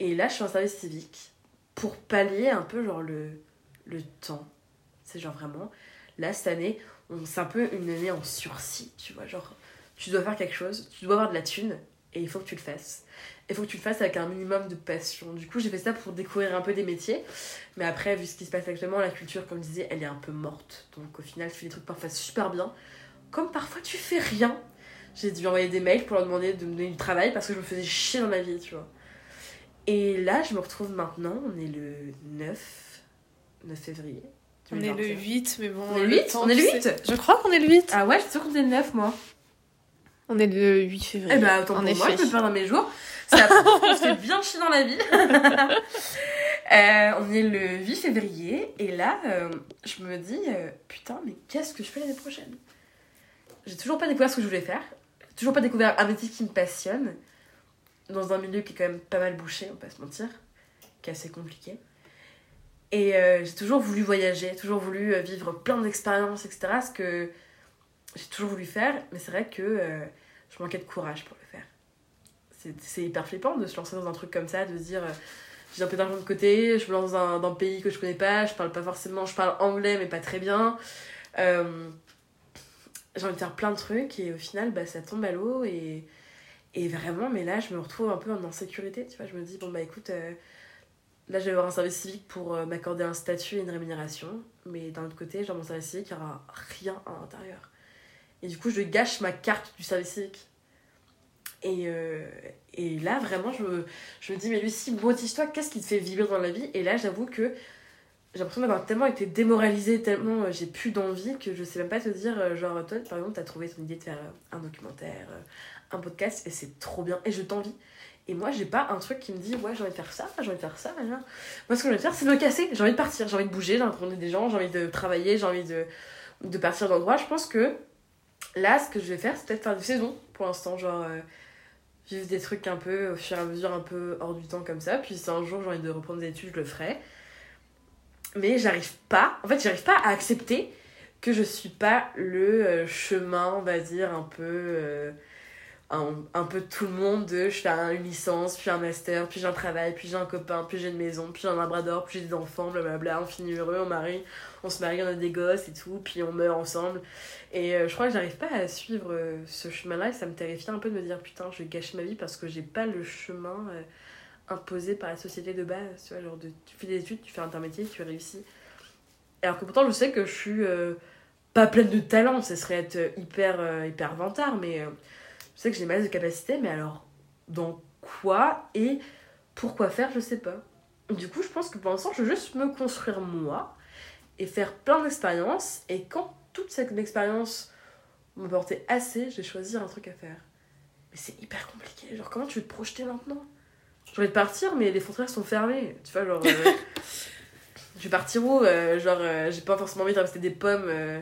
Et là, je suis en service civique pour pallier un peu genre le, le temps. C'est genre vraiment, là, cette année, c'est un peu une année en sursis, tu vois. Genre, tu dois faire quelque chose, tu dois avoir de la thune, et il faut que tu le fasses. Il faut que tu le fasses avec un minimum de passion. Du coup, j'ai fait ça pour découvrir un peu des métiers. Mais après, vu ce qui se passe actuellement, la culture, comme je disais, elle est un peu morte. Donc au final, tu fais des trucs parfois super bien. Comme parfois, tu fais rien. J'ai dû envoyer des mails pour leur demander de me donner du travail parce que je me faisais chier dans ma vie, tu vois. Et là, je me retrouve maintenant, on est le 9, 9 février. On est le 2021. 8, mais bon. On est le le 8 temps, On est le tu 8 sais- Je crois qu'on est le 8. Ah ouais, je suis sûre qu'on est le 9, moi. On est le 8 février. Eh bah, autant pour moi, je me perds dans mes jours. Se [LAUGHS] fait bien chier dans la vie. [LAUGHS] Euh, on est le 8 février et là, euh, je me dis, euh, putain, mais qu'est-ce que je fais l'année prochaine? J'ai toujours pas découvert ce que je voulais faire. J'ai toujours pas découvert un métier qui me passionne. Dans un milieu qui est quand même pas mal bouché, on va pas se mentir. Qui est assez compliqué. Et euh, j'ai toujours voulu voyager, toujours voulu euh, vivre plein d'expériences, etc. Ce que j'ai toujours voulu faire, mais c'est vrai que euh, je manquais de courage pour le faire. C'est- hyper flippant de se lancer dans un truc comme ça, de se dire euh, j'ai un peu d'argent de côté, je me lance dans un, pays que je connais pas, je parle pas forcément, je parle anglais mais pas très bien. J'ai envie de faire plein de trucs et au final bah, ça tombe à l'eau et, et vraiment, mais là je me retrouve un peu en insécurité, tu vois. Je me dis, bon bah écoute, là je vais avoir un service civique pour euh, m'accorder un statut et une rémunération, mais d'un autre côté, genre mon service civique, il n'y aura rien à l'intérieur. Et du coup, je gâche ma carte du service civique. Et, euh, et là, vraiment, je me, je me dis, mais Lucie, motive-toi, qu'est-ce qui te fait vibrer dans la vie? Et là, j'avoue que j'ai l'impression d'avoir tellement été démoralisée, tellement euh, j'ai plus d'envie que je sais même pas te dire, genre, toi, par exemple, t'as trouvé ton idée de faire un documentaire, un podcast, et c'est trop bien, et je t'envie. Et moi, j'ai pas un truc qui me dit, ouais, j'ai envie de faire ça, j'ai envie de faire ça. Moi, ce que j'ai envie de faire, c'est de me casser. J'ai envie de partir, j'ai envie de bouger, j'ai envie de rencontrer des gens, j'ai envie de travailler, j'ai envie de, de partir d'endroit. Je pense que là, ce que je vais faire, c'est peut-être faire des saisons pour l'instant. Genre, euh, vivre des trucs un peu, au fur et à mesure, un peu hors du temps comme ça. Puis si un jour j'ai envie de reprendre des études, je le ferai. Mais j'arrive pas, en fait, j'arrive pas à accepter que je suis pas le euh, chemin, on va dire, un peu. Euh, un, un, peu tout le monde de je fais une licence, puis un master, puis j'ai un travail, puis j'ai un copain, puis j'ai une maison, puis j'ai un labrador, puis j'ai des enfants, blablabla, on finit heureux, on marie, on se marie, on a des gosses et tout, puis on meurt ensemble. Et euh, je crois que j'arrive pas à suivre ce chemin-là et ça me terrifie un peu de me dire putain, je vais gâcher ma vie parce que j'ai pas le chemin imposé par la société de base, tu vois, genre de, tu fais des études, tu fais un intermédiaire, tu réussis. Alors que pourtant, je sais que je suis euh, pas pleine de talent, ce serait être hyper, euh, hyper vantard, mais euh, je sais que j'ai mal de capacité, mais alors, dans quoi et pourquoi faire, je sais pas. Du coup, je pense que pour l'instant, je veux juste me construire moi et faire plein d'expériences, et quand toute cette expérience me portait assez, je vais choisir un truc à faire. Mais c'est hyper compliqué, genre comment tu veux te projeter maintenant? J'ai envie de partir, mais les frontières sont fermées, tu vois, genre [LAUGHS] je vais partir où euh, Genre, euh, j'ai pas forcément envie de rester des pommes, euh,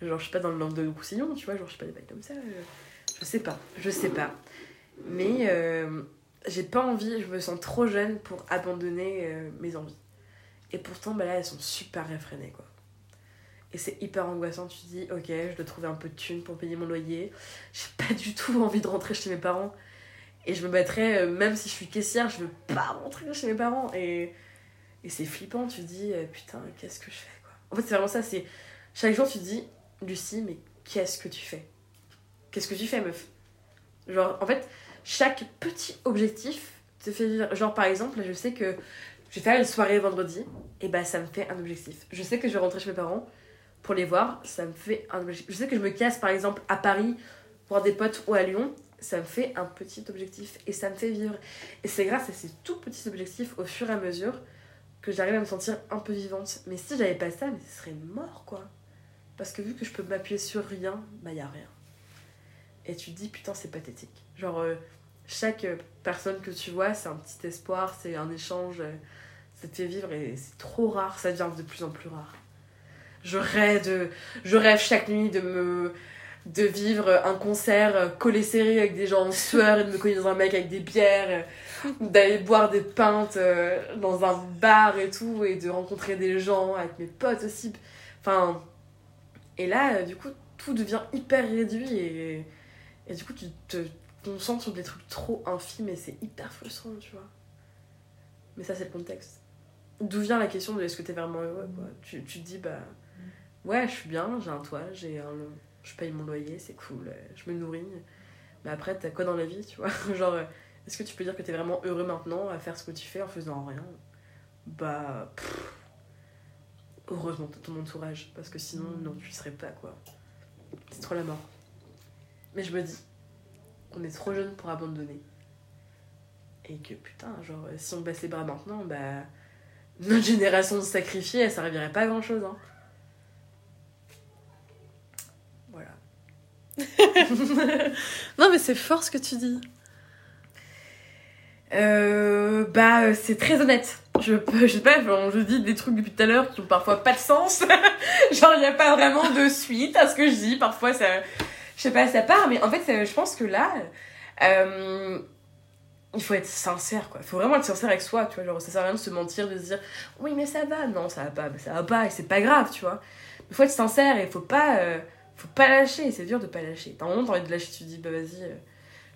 genre, je sais pas, dans le langue de Roussillon, tu vois, genre, je sais pas, des bails comme ça. Je sais pas, je sais pas. Mais j'ai pas envie, je me sens trop jeune pour abandonner mes envies. Et pourtant, bah là, elles sont super réfrénées, quoi. Et c'est hyper angoissant, tu te dis, ok, je dois trouver un peu de thunes pour payer mon loyer. J'ai pas du tout envie de rentrer chez mes parents. Et je me battrais, même si je suis caissière, je veux pas rentrer chez mes parents. Et et c'est flippant, tu te dis, euh, putain, qu'est-ce que je fais quoi En fait, c'est vraiment ça, c'est. Chaque jour, tu te dis, Lucie, mais qu'est-ce que tu fais? Qu'est-ce que tu fais, meuf? Genre, en fait, chaque petit objectif te fait vivre. Genre, par exemple, je sais que je vais faire une soirée vendredi, et bah ça me fait un objectif. Je sais que je vais rentrer chez mes parents pour les voir, ça me fait un objectif. Je sais que je me casse, par exemple, à Paris, voir des potes ou à Lyon, ça me fait un petit objectif et ça me fait vivre. Et c'est grâce à ces tout petits objectifs, au fur et à mesure, que j'arrive à me sentir un peu vivante. Mais si j'avais pas ça, mais ce serait mort quoi. Parce que vu que je peux m'appuyer sur rien, bah y a rien. Et tu te dis putain c'est pathétique. Genre euh, chaque personne que tu vois c'est un petit espoir, c'est un échange, euh, ça te fait vivre et c'est trop rare, ça devient de plus en plus rare. Je rêve, de, je rêve chaque nuit de me de vivre un concert collé serré avec des gens en sueur et de me connaître dans un mec avec des bières d'aller boire des pintes euh, dans un bar et tout, et de rencontrer des gens avec mes potes aussi. Enfin, et là, euh, du coup, tout devient hyper réduit et, et du coup, tu te concentres sur des trucs trop infimes et c'est hyper frustrant, tu vois. Mais ça, c'est le contexte. D'où vient la question de est-ce que t'es vraiment heureux, quoi. Tu, tu te dis, bah, ouais, je suis bien, j'ai un toit, j'ai un, je paye mon loyer, c'est cool, je me nourris. Mais après, t'as quoi dans la vie, tu vois? [LAUGHS] Genre, est-ce que tu peux dire que tu es vraiment heureux maintenant à faire ce que tu fais en faisant rien? Bah. heureusement, t'as ton entourage. Parce que sinon, non, tu y serais pas, quoi. C'est trop la mort. Mais je me dis qu'on est trop jeune pour abandonner. Et que putain, genre, si on baisse les bras maintenant, bah. Notre génération de sacrifier, elle servirait pas à grand chose, hein. Voilà. [LAUGHS] non, mais c'est fort ce que tu dis. Euh, bah, c'est très honnête. Je, [LAUGHS] je sais pas, je dis des trucs depuis tout à l'heure qui ont parfois pas de sens. [LAUGHS] Genre, il n'y a pas vraiment de suite à ce que je dis. Parfois, ça, je sais pas, ça part. Mais en fait, je pense que là, euh, il faut être sincère, quoi. Il faut vraiment être sincère avec soi, tu vois. Genre, ça sert à rien de se mentir, de se dire, oui, mais ça va. Non, ça va pas, ça va pas, et c'est pas grave, tu vois. Il faut être sincère et il faut pas, euh, faut pas lâcher. C'est dur de pas lâcher. T'as un moment, t'as envie de lâcher, tu te dis, bah vas-y euh,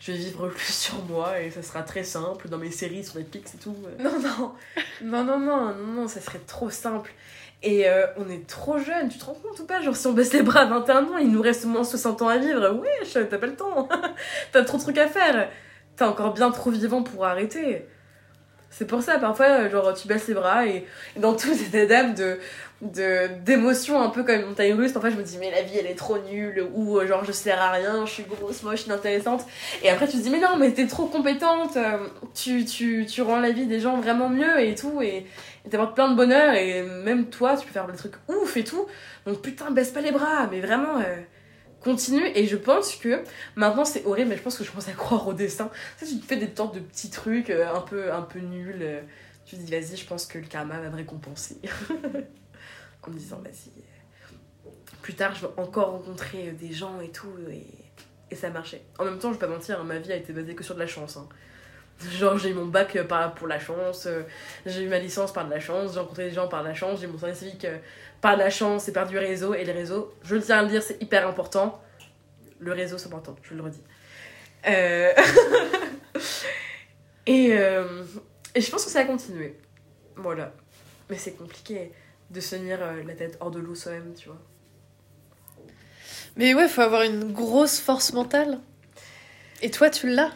je vais vivre [LAUGHS] plus sur moi et ça sera très simple dans mes séries sur Netflix et tout. Non, non, non, non, non, non, non, ça serait trop simple. Et euh, on est trop jeune, tu te rends compte ou pas? Genre si on baisse les bras à 21 ans, il nous reste moins 60 ans à vivre. Ouais, t'as pas le temps. [LAUGHS] t'as trop de trucs à faire. T'es encore bien trop vivant pour arrêter. C'est pour ça, parfois, genre, tu baisses les bras et, dans tout cet état de d'émotions un peu comme une montagne russe en fait je me dis mais la vie elle est trop nulle ou euh, genre je sers à rien je suis grosse moche inintéressante. Et après tu te dis mais non mais t'es trop compétente euh, tu, tu, tu rends la vie des gens vraiment mieux et tout et t'apportes plein de bonheur et même toi tu peux faire des trucs ouf et tout. Donc putain baisse pas les bras mais vraiment euh, continue et je pense que maintenant c'est horrible mais je pense que je commence à croire au destin tu tu te fais des sortes de petits trucs euh, un peu un peu nuls euh, tu te dis vas-y je pense que le karma va me récompenser. [LAUGHS] En me disant vas-y plus tard je vais encore rencontrer des gens et tout et, et ça marchait. En même temps je vais pas mentir ma vie a été basée que sur de la chance hein. genre j'ai eu mon bac euh, pour la chance euh, j'ai eu ma licence par de la chance j'ai rencontré des gens par de la chance j'ai eu mon service civique euh, par de la chance et par du réseau et les réseaux je tiens à le dire c'est hyper important. Le réseau c'est important je le redis. Euh, [LAUGHS] et, euh, et je pense que ça va continuer voilà. Mais c'est compliqué de se tenir euh, la tête hors de l'eau soi-même tu vois. Mais ouais, faut avoir une grosse force mentale. Et toi, tu l'as?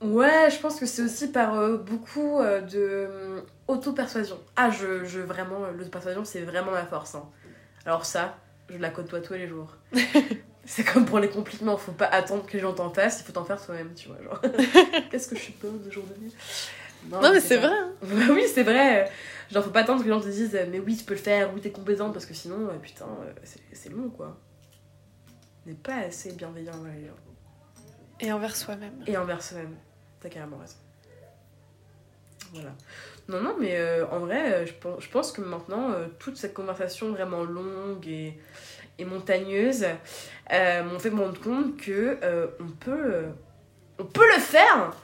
Ouais, je pense que c'est aussi par euh, beaucoup de auto-persuasion. Ah, je, je vraiment, euh, l'auto-persuasion, c'est vraiment ma force. hein. Alors ça, je la côtoie tous les jours. [LAUGHS] c'est comme pour les compliments, faut pas attendre que les gens t'en fassent, il faut t'en faire toi-même, tu vois. Genre, [LAUGHS] qu'est-ce que je suis bonne aujourd'hui Non, mais c'est vrai. hein. [LAUGHS] Bah oui, c'est vrai. Genre, faut pas attendre que les gens te disent, mais oui, tu peux le faire, oui, t'es compétente, parce que sinon, euh, putain, euh, c'est- c'est long, quoi. On n'est pas assez bienveillant envers les gens. Et envers soi-même. Et envers soi-même. T'as carrément raison. Voilà. Non, non, mais euh, en vrai, euh, je pense, je pense que maintenant, euh, toute cette conversation vraiment longue et, et montagneuse m'ont fait me rendre compte que on, peut, on peut le faire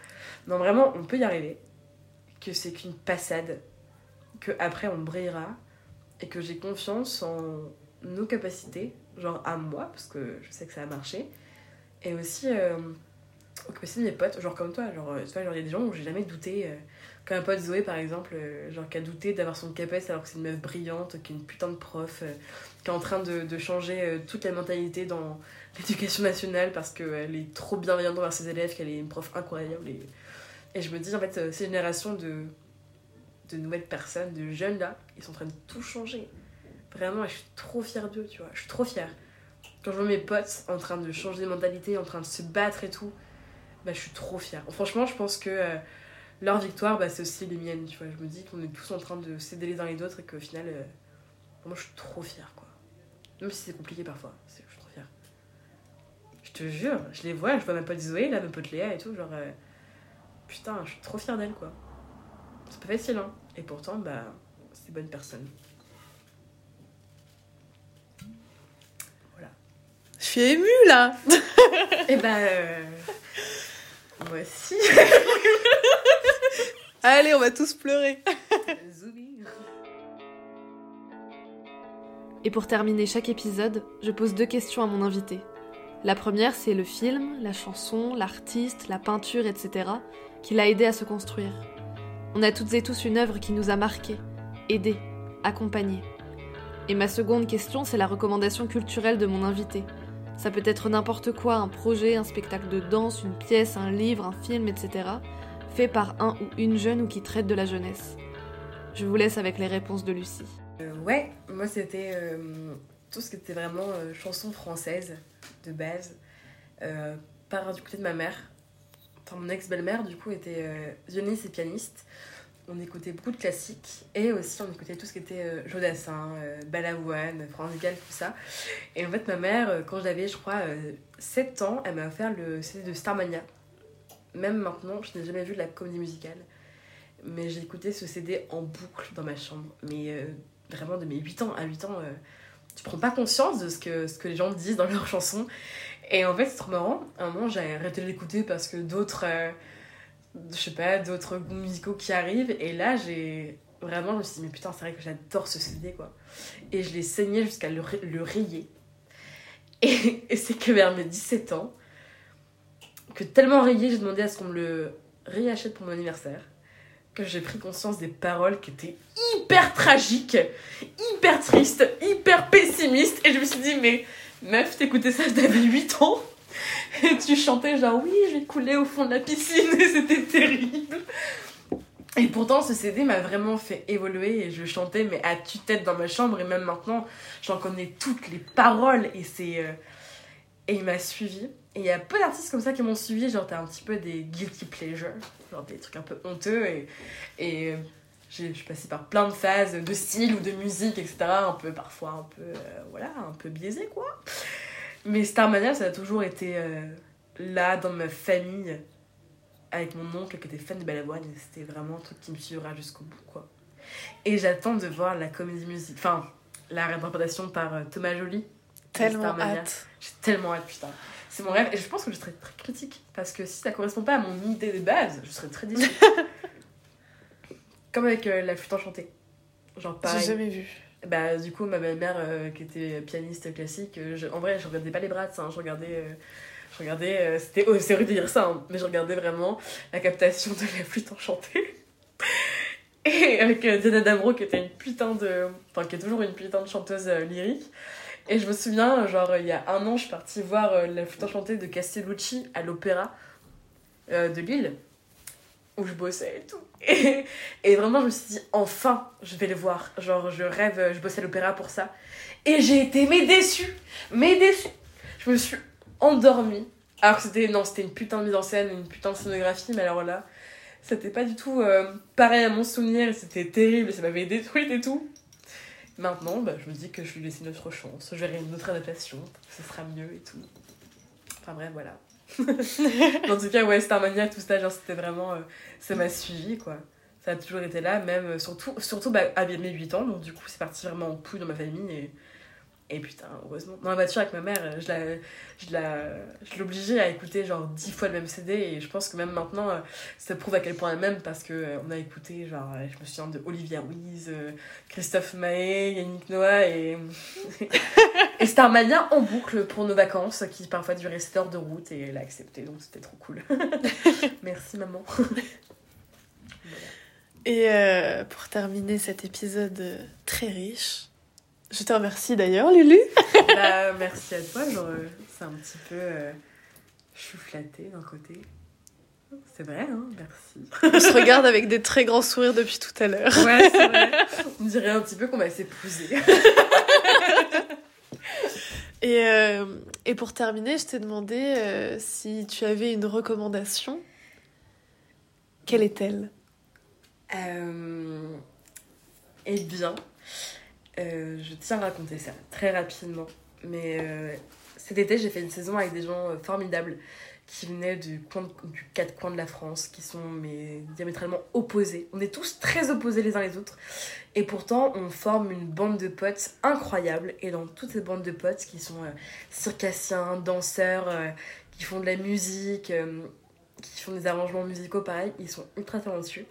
Non, vraiment, on peut y arriver. Que c'est qu'une passade. Que après on brillera. Et que j'ai confiance en nos capacités. Genre à moi, parce que je sais que ça a marché. Et aussi... capacités de mes potes, genre comme toi, genre, tu vois, genre, il y a des gens où j'ai jamais douté, euh, comme un pote Zoé par exemple, euh, genre qui a douté d'avoir son CAPES alors que c'est une meuf brillante, qui est une putain de prof, euh, qui est en train de, de changer toute la mentalité dans [LAUGHS] l'éducation nationale parce qu'elle est trop bienveillante envers ses élèves, qu'elle est une prof incroyable. Et, et je me dis, en fait, ces générations de, de nouvelles personnes, de jeunes là, ils sont en train de tout changer. Vraiment, et je suis trop fière d'eux, tu vois, je suis trop fière. Quand je vois mes potes en train de changer de mentalité, en train de se battre et tout, bah, je suis trop fière. Franchement, je pense que euh, leur victoire, bah, c'est aussi les miennes, tu vois. Je me dis qu'on est tous en train de s'aider les uns les autres et qu'au final, euh, moi, je suis trop fière, quoi. Même si c'est compliqué parfois, je suis trop fière. Je te jure, je les vois, je vois ma pote Zoé, là, ma pote Léa et tout, genre... euh, putain, je suis trop fière d'elle, quoi. C'est pas facile, hein. Et pourtant, bah, c'est des bonnes personnes. Je suis émue là [LAUGHS] et bah... moi aussi. [LAUGHS] Allez, on va tous pleurer. [LAUGHS] Et pour terminer chaque épisode, je pose deux questions à mon invité. La première, c'est le film, la chanson, l'artiste, la peinture, etc., qui l'a aidé à se construire. On a toutes et tous une œuvre qui nous a marqués, aidés, accompagnés. Et ma seconde question, c'est la recommandation culturelle de mon invité. Ça peut être n'importe quoi, un projet, un spectacle de danse, une pièce, un livre, un film, etc., fait par un ou une jeune ou qui traite de la jeunesse. Je vous laisse avec les réponses de Lucie. Euh, ouais, moi c'était euh, tout ce qui était vraiment euh, chanson française de base, par du côté de ma mère. Enfin, mon ex-belle-mère, du coup, était violoniste et pianiste. On écoutait beaucoup de classiques et aussi on écoutait tout ce qui était euh, Jodassin, euh, Balavoine, France Gall, tout ça. Et en fait, ma mère, euh, quand j'avais, je crois, euh, 7 ans, elle m'a offert le CD de Starmania. Même maintenant, je n'ai jamais vu de la comédie musicale. Mais j'ai écouté ce CD en boucle dans ma chambre. Mais euh, vraiment de mes 8 ans à 8 ans, euh, tu prends pas conscience de ce que, ce que les gens disent dans leurs chansons. Et en fait, c'est trop marrant. À un moment, j'ai arrêté de l'écouter parce que d'autres, euh, je sais pas, d'autres musicaux qui arrivent. Et là, j'ai vraiment, je me suis dit, mais putain, c'est vrai que j'adore ce CD, quoi. Et je l'ai saigné jusqu'à le, le rayer. Et, [LAUGHS] et c'est que vers mes 17 ans, que tellement rayé, j'ai demandé à ce qu'on me le réachète pour mon anniversaire que j'ai pris conscience des paroles qui étaient hyper tragiques, hyper tristes, hyper pessimistes. Et je me suis dit, mais meuf, t'écoutais ça, t'avais 8 ans? Et [LAUGHS] tu chantais genre, oui, je vais au fond de la piscine. [LAUGHS] Et c'était terrible. Et pourtant, ce CD m'a vraiment fait évoluer. Et je chantais, mais à tue-tête dans ma chambre. Et même maintenant, j'en connais toutes les paroles. Et c'est. euh, Et il m'a suivi. Et il y a peu d'artistes comme ça qui m'ont suivi. Genre, t'as un petit peu des guilty pleasures. Genre des trucs un peu honteux. Et, et euh, je suis par plein de phases de style ou de musique, etc. Un peu, parfois, un peu, euh, voilà, un peu biaisé, quoi. Mais Starmania, ça a toujours été euh, là dans ma famille, avec mon oncle qui était fan de Balavoine, et c'était vraiment un truc qui me suivra jusqu'au bout, quoi. Et j'attends de voir la comédie musique, enfin, la réinterprétation par euh, Thomas Joly. Tellement hâte. J'ai tellement hâte, putain. C'est mon rêve, et je pense que je serais très critique, parce que si ça correspond pas à mon idée de base, je serais très déçue. [LAUGHS] Comme avec euh, la flûte enchantée. Genre J'ai pareil. jamais vu. Bah, du coup, ma belle-mère, euh, qui était pianiste classique, euh, je- en vrai, je regardais pas les Bratz, hein, je regardais. euh, je regardais. c'était oh, c'est horrible de dire ça, hein, mais je regardais vraiment la captation de la flûte enchantée. [LAUGHS] Et avec Diana Damro, qui était une putain de. Enfin, qui est toujours une putain de chanteuse lyrique. Et je me souviens, genre, il y a un an, je suis partie voir la flûte enchantée de Castellucci à l'Opéra de Lille, où je bossais et tout. [LAUGHS] Et, vraiment, je me suis dit, enfin, je vais le voir. Genre, je rêve, je bossais à l'Opéra pour ça. Et j'ai été, mais déçue Mais déçue Je me suis endormie. Alors que c'était, non, c'était une putain de mise en scène, une putain de scénographie, mais alors là, c'était pas du tout euh, pareil à mon souvenir, c'était terrible, ça m'avait détruite et tout. Maintenant, bah, je me dis que je lui laisse une autre chance, je verrai une autre adaptation, ce sera mieux et tout. Enfin bref, voilà. [LAUGHS] en tout cas, ouais, Starmania, tout ça, genre, c'était vraiment. euh, ça m'a suivi, quoi. Ça a toujours été là, même, euh, surtout, surtout bah, à mes 8 ans, donc du coup, c'est parti vraiment en couille dans ma famille, et. Et putain, heureusement. Dans la voiture avec ma mère, euh, je la, je la, je l'obligeais à écouter genre 10 fois le même CD et je pense que même maintenant, euh, ça prouve à quel point elle m'aime parce que on a écouté, genre, je me souviens de Olivia Ruiz, Christophe Maé, Yannick Noah et, [LAUGHS] et Starmania en boucle pour nos vacances qui parfois duraient 7 heures de route et elle a accepté donc c'était trop cool. [LAUGHS] Merci maman. Et euh, pour terminer cet épisode euh, très riche, je te remercie d'ailleurs, Lulu. bah, merci à toi, genre, euh, c'est un petit peu. euh, je suis flattée d'un côté. C'est vrai, hein, merci. On se regarde avec des très grands sourires depuis tout à l'heure. Ouais, c'est vrai. On dirait un petit peu qu'on va s'épouser. [LAUGHS] Et, euh, et pour terminer, je t'ai demandé euh, si tu avais une recommandation. Quelle est-elle? Euh, eh bien, je tiens à raconter ça très rapidement. Mais cet été, j'ai fait une saison avec des gens formidables qui venaient du, coin de- du quatre coins de la France, qui sont mais, diamétralement opposés. On est tous très opposés les uns les autres. Et pourtant, on forme une bande de potes incroyable. Et dans toutes ces bandes de potes qui sont euh, circassiens, danseurs, euh, qui font de la musique, euh, qui font des arrangements musicaux, pareil, ils sont ultra talentueux.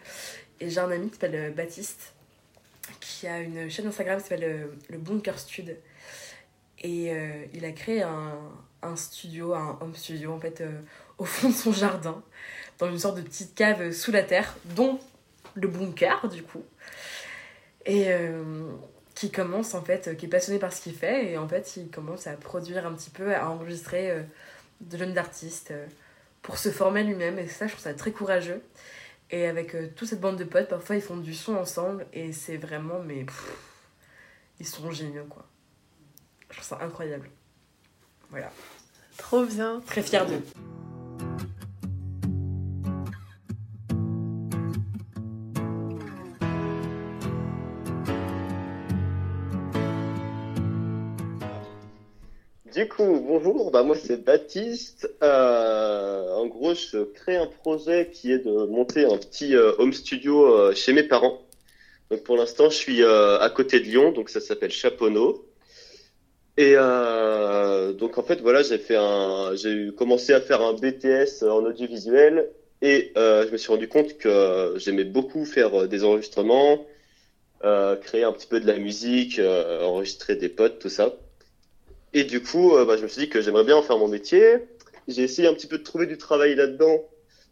Et j'ai un ami qui s'appelle Baptiste, qui a une chaîne Instagram qui s'appelle le Bunker Stud. Et il a créé un, un studio, un home studio en fait, euh, au fond de son jardin, dans une sorte de petite cave euh, sous la terre, dont le bunker du coup. Et euh, qui commence en fait, qui est passionné par ce qu'il fait, et en fait il commence à produire un petit peu, à enregistrer de jeunes artistes pour se former lui-même, et ça je trouve ça très courageux. Et avec toute cette bande de potes, parfois ils font du son ensemble et c'est vraiment, mais ils sont géniaux quoi. Je trouve ça incroyable. Voilà, Trop bien. très fière d'eux. Du coup, bonjour, bah moi c'est Baptiste. Euh, en gros, je crée un projet qui est de monter un petit euh, home studio euh, chez mes parents. Donc pour l'instant, je suis euh, à côté de Lyon, donc ça s'appelle Chaponneau. Et euh, donc en fait, voilà, j'ai fait j'ai commencé à faire un BTS en audiovisuel et euh, je me suis rendu compte que j'aimais beaucoup faire euh, des enregistrements, créer un petit peu de la musique, enregistrer des potes, tout ça. Et du coup, bah, je me suis dit que j'aimerais bien en faire mon métier. J'ai essayé un petit peu de trouver du travail là-dedans,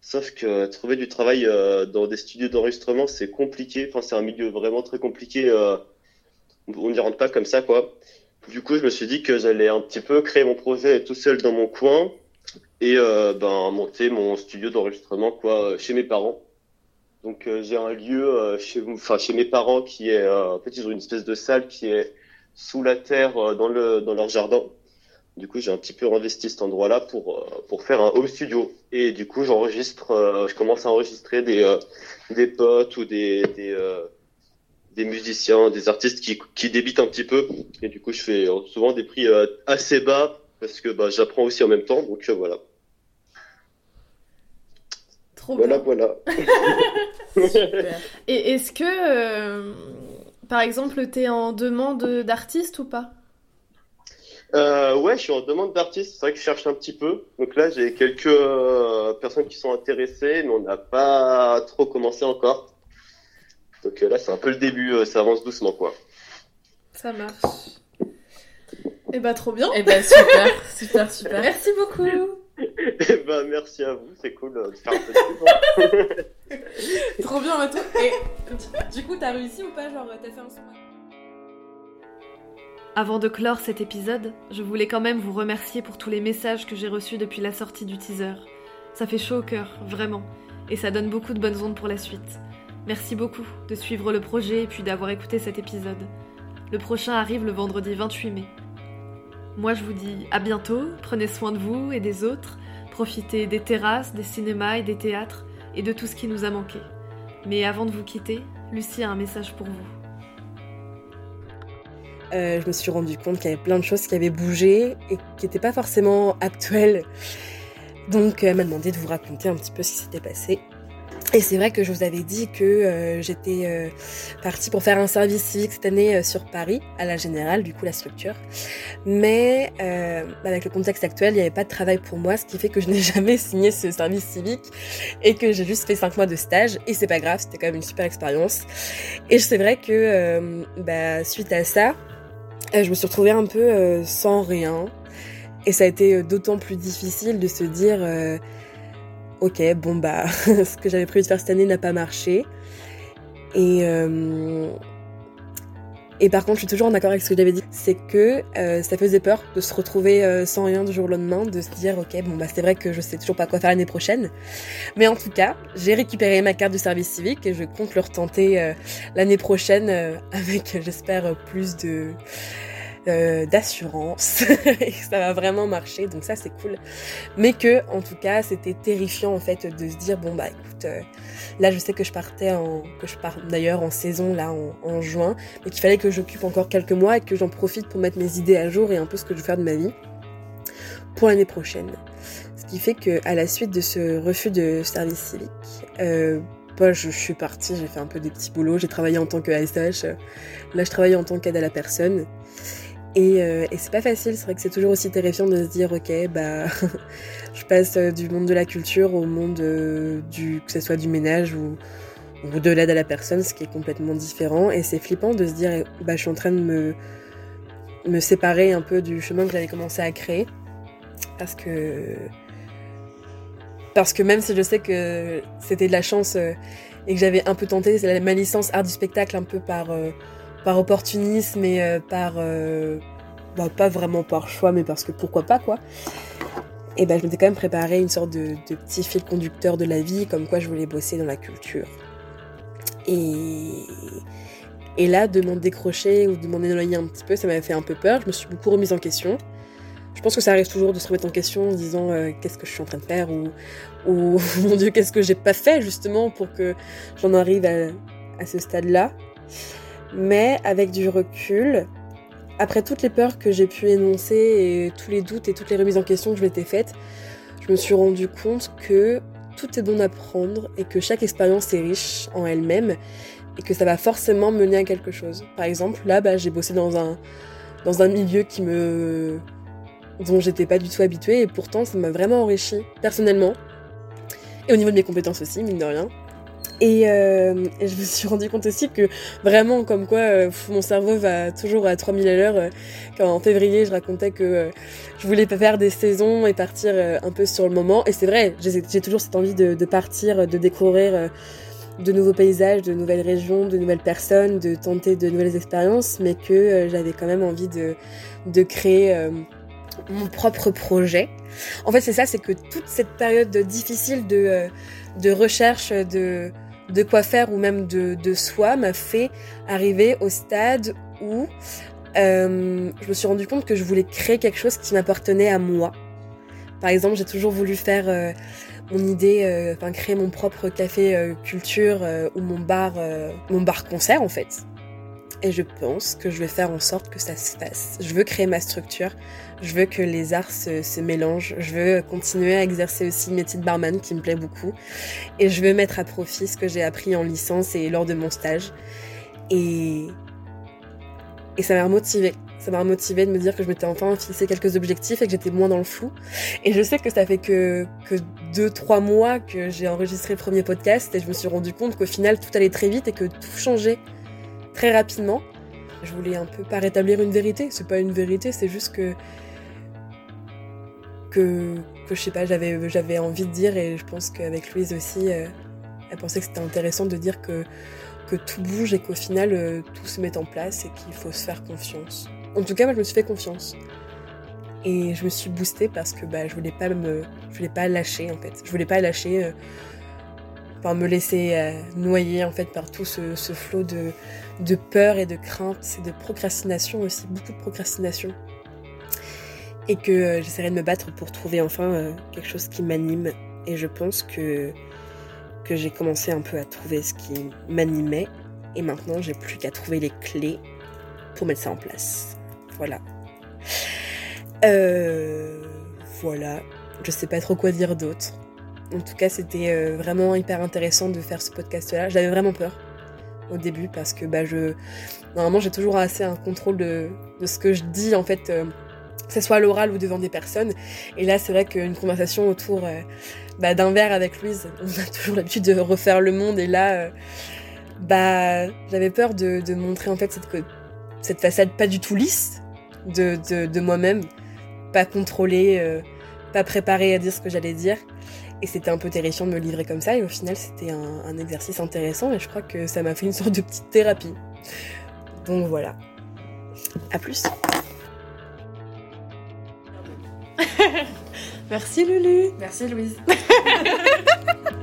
sauf que trouver du travail dans des studios d'enregistrement, c'est compliqué. Enfin, c'est un milieu vraiment très compliqué. on n'y rentre pas comme ça, quoi. Du coup, je me suis dit que j'allais un petit peu créer mon projet tout seul dans mon coin et euh, ben monter mon studio d'enregistrement, quoi, chez mes parents. Donc, euh, j'ai un lieu euh, chez, enfin, chez mes parents qui est, euh, en fait, ils ont une espèce de salle qui est sous la terre euh, dans le dans leur jardin. Du coup, j'ai un petit peu investi cet endroit-là pour euh, pour faire un home studio. Et du coup, j'enregistre, euh, je commence à enregistrer des euh, des potes ou des des euh, des musiciens, des artistes qui qui débitent un petit peu. Et du coup, je fais euh, souvent des prix euh, assez bas parce que bah, j'apprends aussi en même temps, donc voilà. Trop voilà, bien. voilà. [LAUGHS] [LAUGHS] Et est-ce que, euh, par exemple, t'es en demande d'artiste ou pas? Euh, ouais, je suis en demande d'artiste. C'est vrai que je cherche un petit peu. Donc là, j'ai quelques euh, personnes qui sont intéressées, mais on n'a pas trop commencé encore. Donc euh, là, c'est un peu le début. euh, ça avance doucement, quoi. Ça marche. Eh bah trop bien. Eh ben super, [LAUGHS] super, super. Merci beaucoup. [LAUGHS] Eh ben, merci à vous. C'est cool euh, de faire un peu de hein. [LAUGHS] Trop bien, Mato. Et du coup, t'as réussi ou pas Genre, t'as fait un son Avant de clore cet épisode, je voulais quand même vous remercier pour tous les messages que j'ai reçus depuis la sortie du teaser. Ça fait chaud au cœur, vraiment, et ça donne beaucoup de bonnes ondes pour la suite. Merci beaucoup de suivre le projet et puis d'avoir écouté cet épisode. Le prochain arrive le vendredi 28 mai. Moi je vous dis à bientôt, prenez soin de vous et des autres, profitez des terrasses, des cinémas et des théâtres et de tout ce qui nous a manqué. Mais avant de vous quitter, Lucie a un message pour vous. Euh, je me suis rendu compte qu'il y avait plein de choses qui avaient bougé et qui n'étaient pas forcément actuelles. Donc, euh, elle m'a demandé de vous raconter un petit peu ce qui s'était passé. Et c'est vrai que je vous avais dit que euh, j'étais euh, partie pour faire un service civique cette année euh, sur Paris, à la Générale, du coup la structure. Mais euh, avec le contexte actuel, il n'y avait pas de travail pour moi, ce qui fait que je n'ai [LAUGHS] jamais signé ce service civique et que j'ai juste fait cinq mois de stage. Et c'est pas grave, c'était quand même une super expérience. Et c'est vrai que euh, bah, suite à ça, euh, je me suis retrouvée un peu sans rien. Et ça a été d'autant plus difficile de se dire, ok, bon bah, [LAUGHS] ce que j'avais prévu de faire cette année n'a pas marché. Et, euh, et par contre, je suis toujours en accord avec ce que j'avais dit, c'est que euh, ça faisait peur de se retrouver euh, sans rien du jour au lendemain, de se dire, ok, bon bah c'est vrai que je sais toujours pas quoi faire l'année prochaine. Mais en tout cas, j'ai récupéré ma carte de service civique et je compte le retenter l'année prochaine [LAUGHS] avec, j'espère, plus de euh, d'assurance. [LAUGHS] Et ça va vraiment marcher donc ça c'est cool. Mais que en tout cas c'était terrifiant en fait de se dire bon bah écoute euh, là je sais que je partais en que je pars d'ailleurs en saison là en, juin mais qu'il fallait que j'occupe encore quelques mois et que j'en profite pour mettre mes idées à jour et un peu ce que je veux faire de ma vie pour l'année prochaine. Ce qui fait que à la suite de ce refus de service civique euh, bah, je, suis partie, j'ai fait un peu des petits boulots, j'ai travaillé en tant que ASH, euh, là je travaille en tant qu'aide à la personne. Et, euh, et c'est pas facile, c'est vrai que c'est toujours aussi terrifiant de se dire ok bah [LAUGHS] je passe euh, du monde de la culture au monde euh, du que ce soit du ménage ou, de l'aide à la personne, ce qui est complètement différent. Et c'est flippant de se dire eh, bah je suis en train de me me séparer un peu du chemin que j'avais commencé à créer parce que parce que même si je sais que c'était de la chance et que j'avais un peu tenté ma licence art du spectacle un peu par par opportunisme et euh, par euh, bah, pas vraiment par choix mais parce que pourquoi pas quoi. Et ben je m'étais quand même préparé une sorte de, petit fil conducteur de la vie comme quoi je voulais bosser dans la culture. Et et là de m'en décrocher ou de m'en éloigner un petit peu ça m'avait fait un peu peur. Je me suis beaucoup remise en question. Je pense que ça arrive toujours de se remettre en question en disant euh, qu'est-ce que je suis en train de faire? ou, ou [LAUGHS] mon dieu qu'est-ce que j'ai pas fait justement pour que j'en arrive à, à ce stade-là? Mais avec du recul, après toutes les peurs que j'ai pu énoncer et tous les doutes et toutes les remises en question que je m'étais faites, je me suis rendu compte que tout est bon à prendre et que chaque expérience est riche en elle-même et que ça va forcément mener à quelque chose. Par exemple, là, bah, j'ai bossé dans un, dans un milieu dont j'étais pas du tout habituée et pourtant ça m'a vraiment enrichi personnellement et au niveau de mes compétences aussi mine de rien et, euh, je me suis rendu compte aussi que vraiment comme quoi euh, mon cerveau va toujours à 3000 à l'heure euh, quand en février je racontais que euh, je voulais pas faire des saisons et partir un peu sur le moment et c'est vrai j'ai toujours cette envie de, partir de découvrir de nouveaux paysages, de nouvelles régions, de nouvelles personnes, de tenter de nouvelles expériences, mais que j'avais quand même envie de, de créer mon propre projet. En fait, c'est ça, c'est que toute cette période difficile de, de recherche de, de quoi faire ou même de, de soi m'a fait arriver au stade où euh, je me suis rendu compte que je voulais créer quelque chose qui m'appartenait à moi. Par exemple, j'ai toujours voulu faire euh, mon idée, euh, enfin créer mon propre café culture ou mon bar, mon bar concert en fait. et je pense que je vais faire en sorte que ça se fasse. Je veux créer ma structure, je veux que les arts se, mélangent, je veux continuer à exercer aussi le métier de barman qui me plaît beaucoup et je veux mettre à profit ce que j'ai appris en licence et lors de mon stage. Et, et ça m'a remotivé. Ça m'a remotivé de me dire que je m'étais enfin fixé quelques objectifs et que j'étais moins dans le flou. Et je sais que ça fait que, que deux, trois mois que j'ai enregistré le premier podcast et je me suis rendu compte qu'au final tout allait très vite et que tout changeait très rapidement. Je voulais un peu pas rétablir une vérité, c'est pas une vérité, c'est juste que que, que je sais pas, j'avais j'avais envie de dire et je pense qu'avec Louise aussi, euh, elle pensait que c'était intéressant de dire que que tout bouge et qu'au final euh, tout se met en place et qu'il faut se faire confiance. En tout cas, moi je me suis fait confiance. Et je me suis boostée parce que bah, je voulais pas me je voulais pas lâcher en fait. Je voulais pas lâcher euh, me laisser euh, noyer en fait par tout ce, ce flot de, de peur et de crainte et de procrastination aussi, beaucoup de procrastination. Et que euh, j'essaierai de me battre pour trouver enfin euh, quelque chose qui m'anime. Et je pense que, que j'ai commencé un peu à trouver ce qui m'animait. Et maintenant, j'ai plus qu'à trouver les clés pour mettre ça en place. Voilà. voilà. Je sais pas trop quoi dire d'autre. En tout cas, c'était euh, vraiment hyper intéressant de faire ce podcast-là. J'avais vraiment peur au début parce que bah, je... normalement j'ai toujours assez un contrôle de, ce que je dis en fait, euh, que ce soit à l'oral ou devant des personnes. Et là, c'est vrai qu'une conversation autour euh, bah, d'un verre avec Louise, on a toujours l'habitude de refaire le monde. Et là, bah, j'avais peur de, montrer en fait cette, cette façade pas du tout lisse de, de moi-même, pas contrôlée, pas préparée à dire ce que j'allais dire. Et c'était un peu terrifiant de me livrer comme ça. Et au final, c'était un, exercice intéressant. Et je crois que ça m'a fait une sorte de petite thérapie. Donc voilà. À plus. [LAUGHS] Merci Lulu. Merci Louise. [LAUGHS]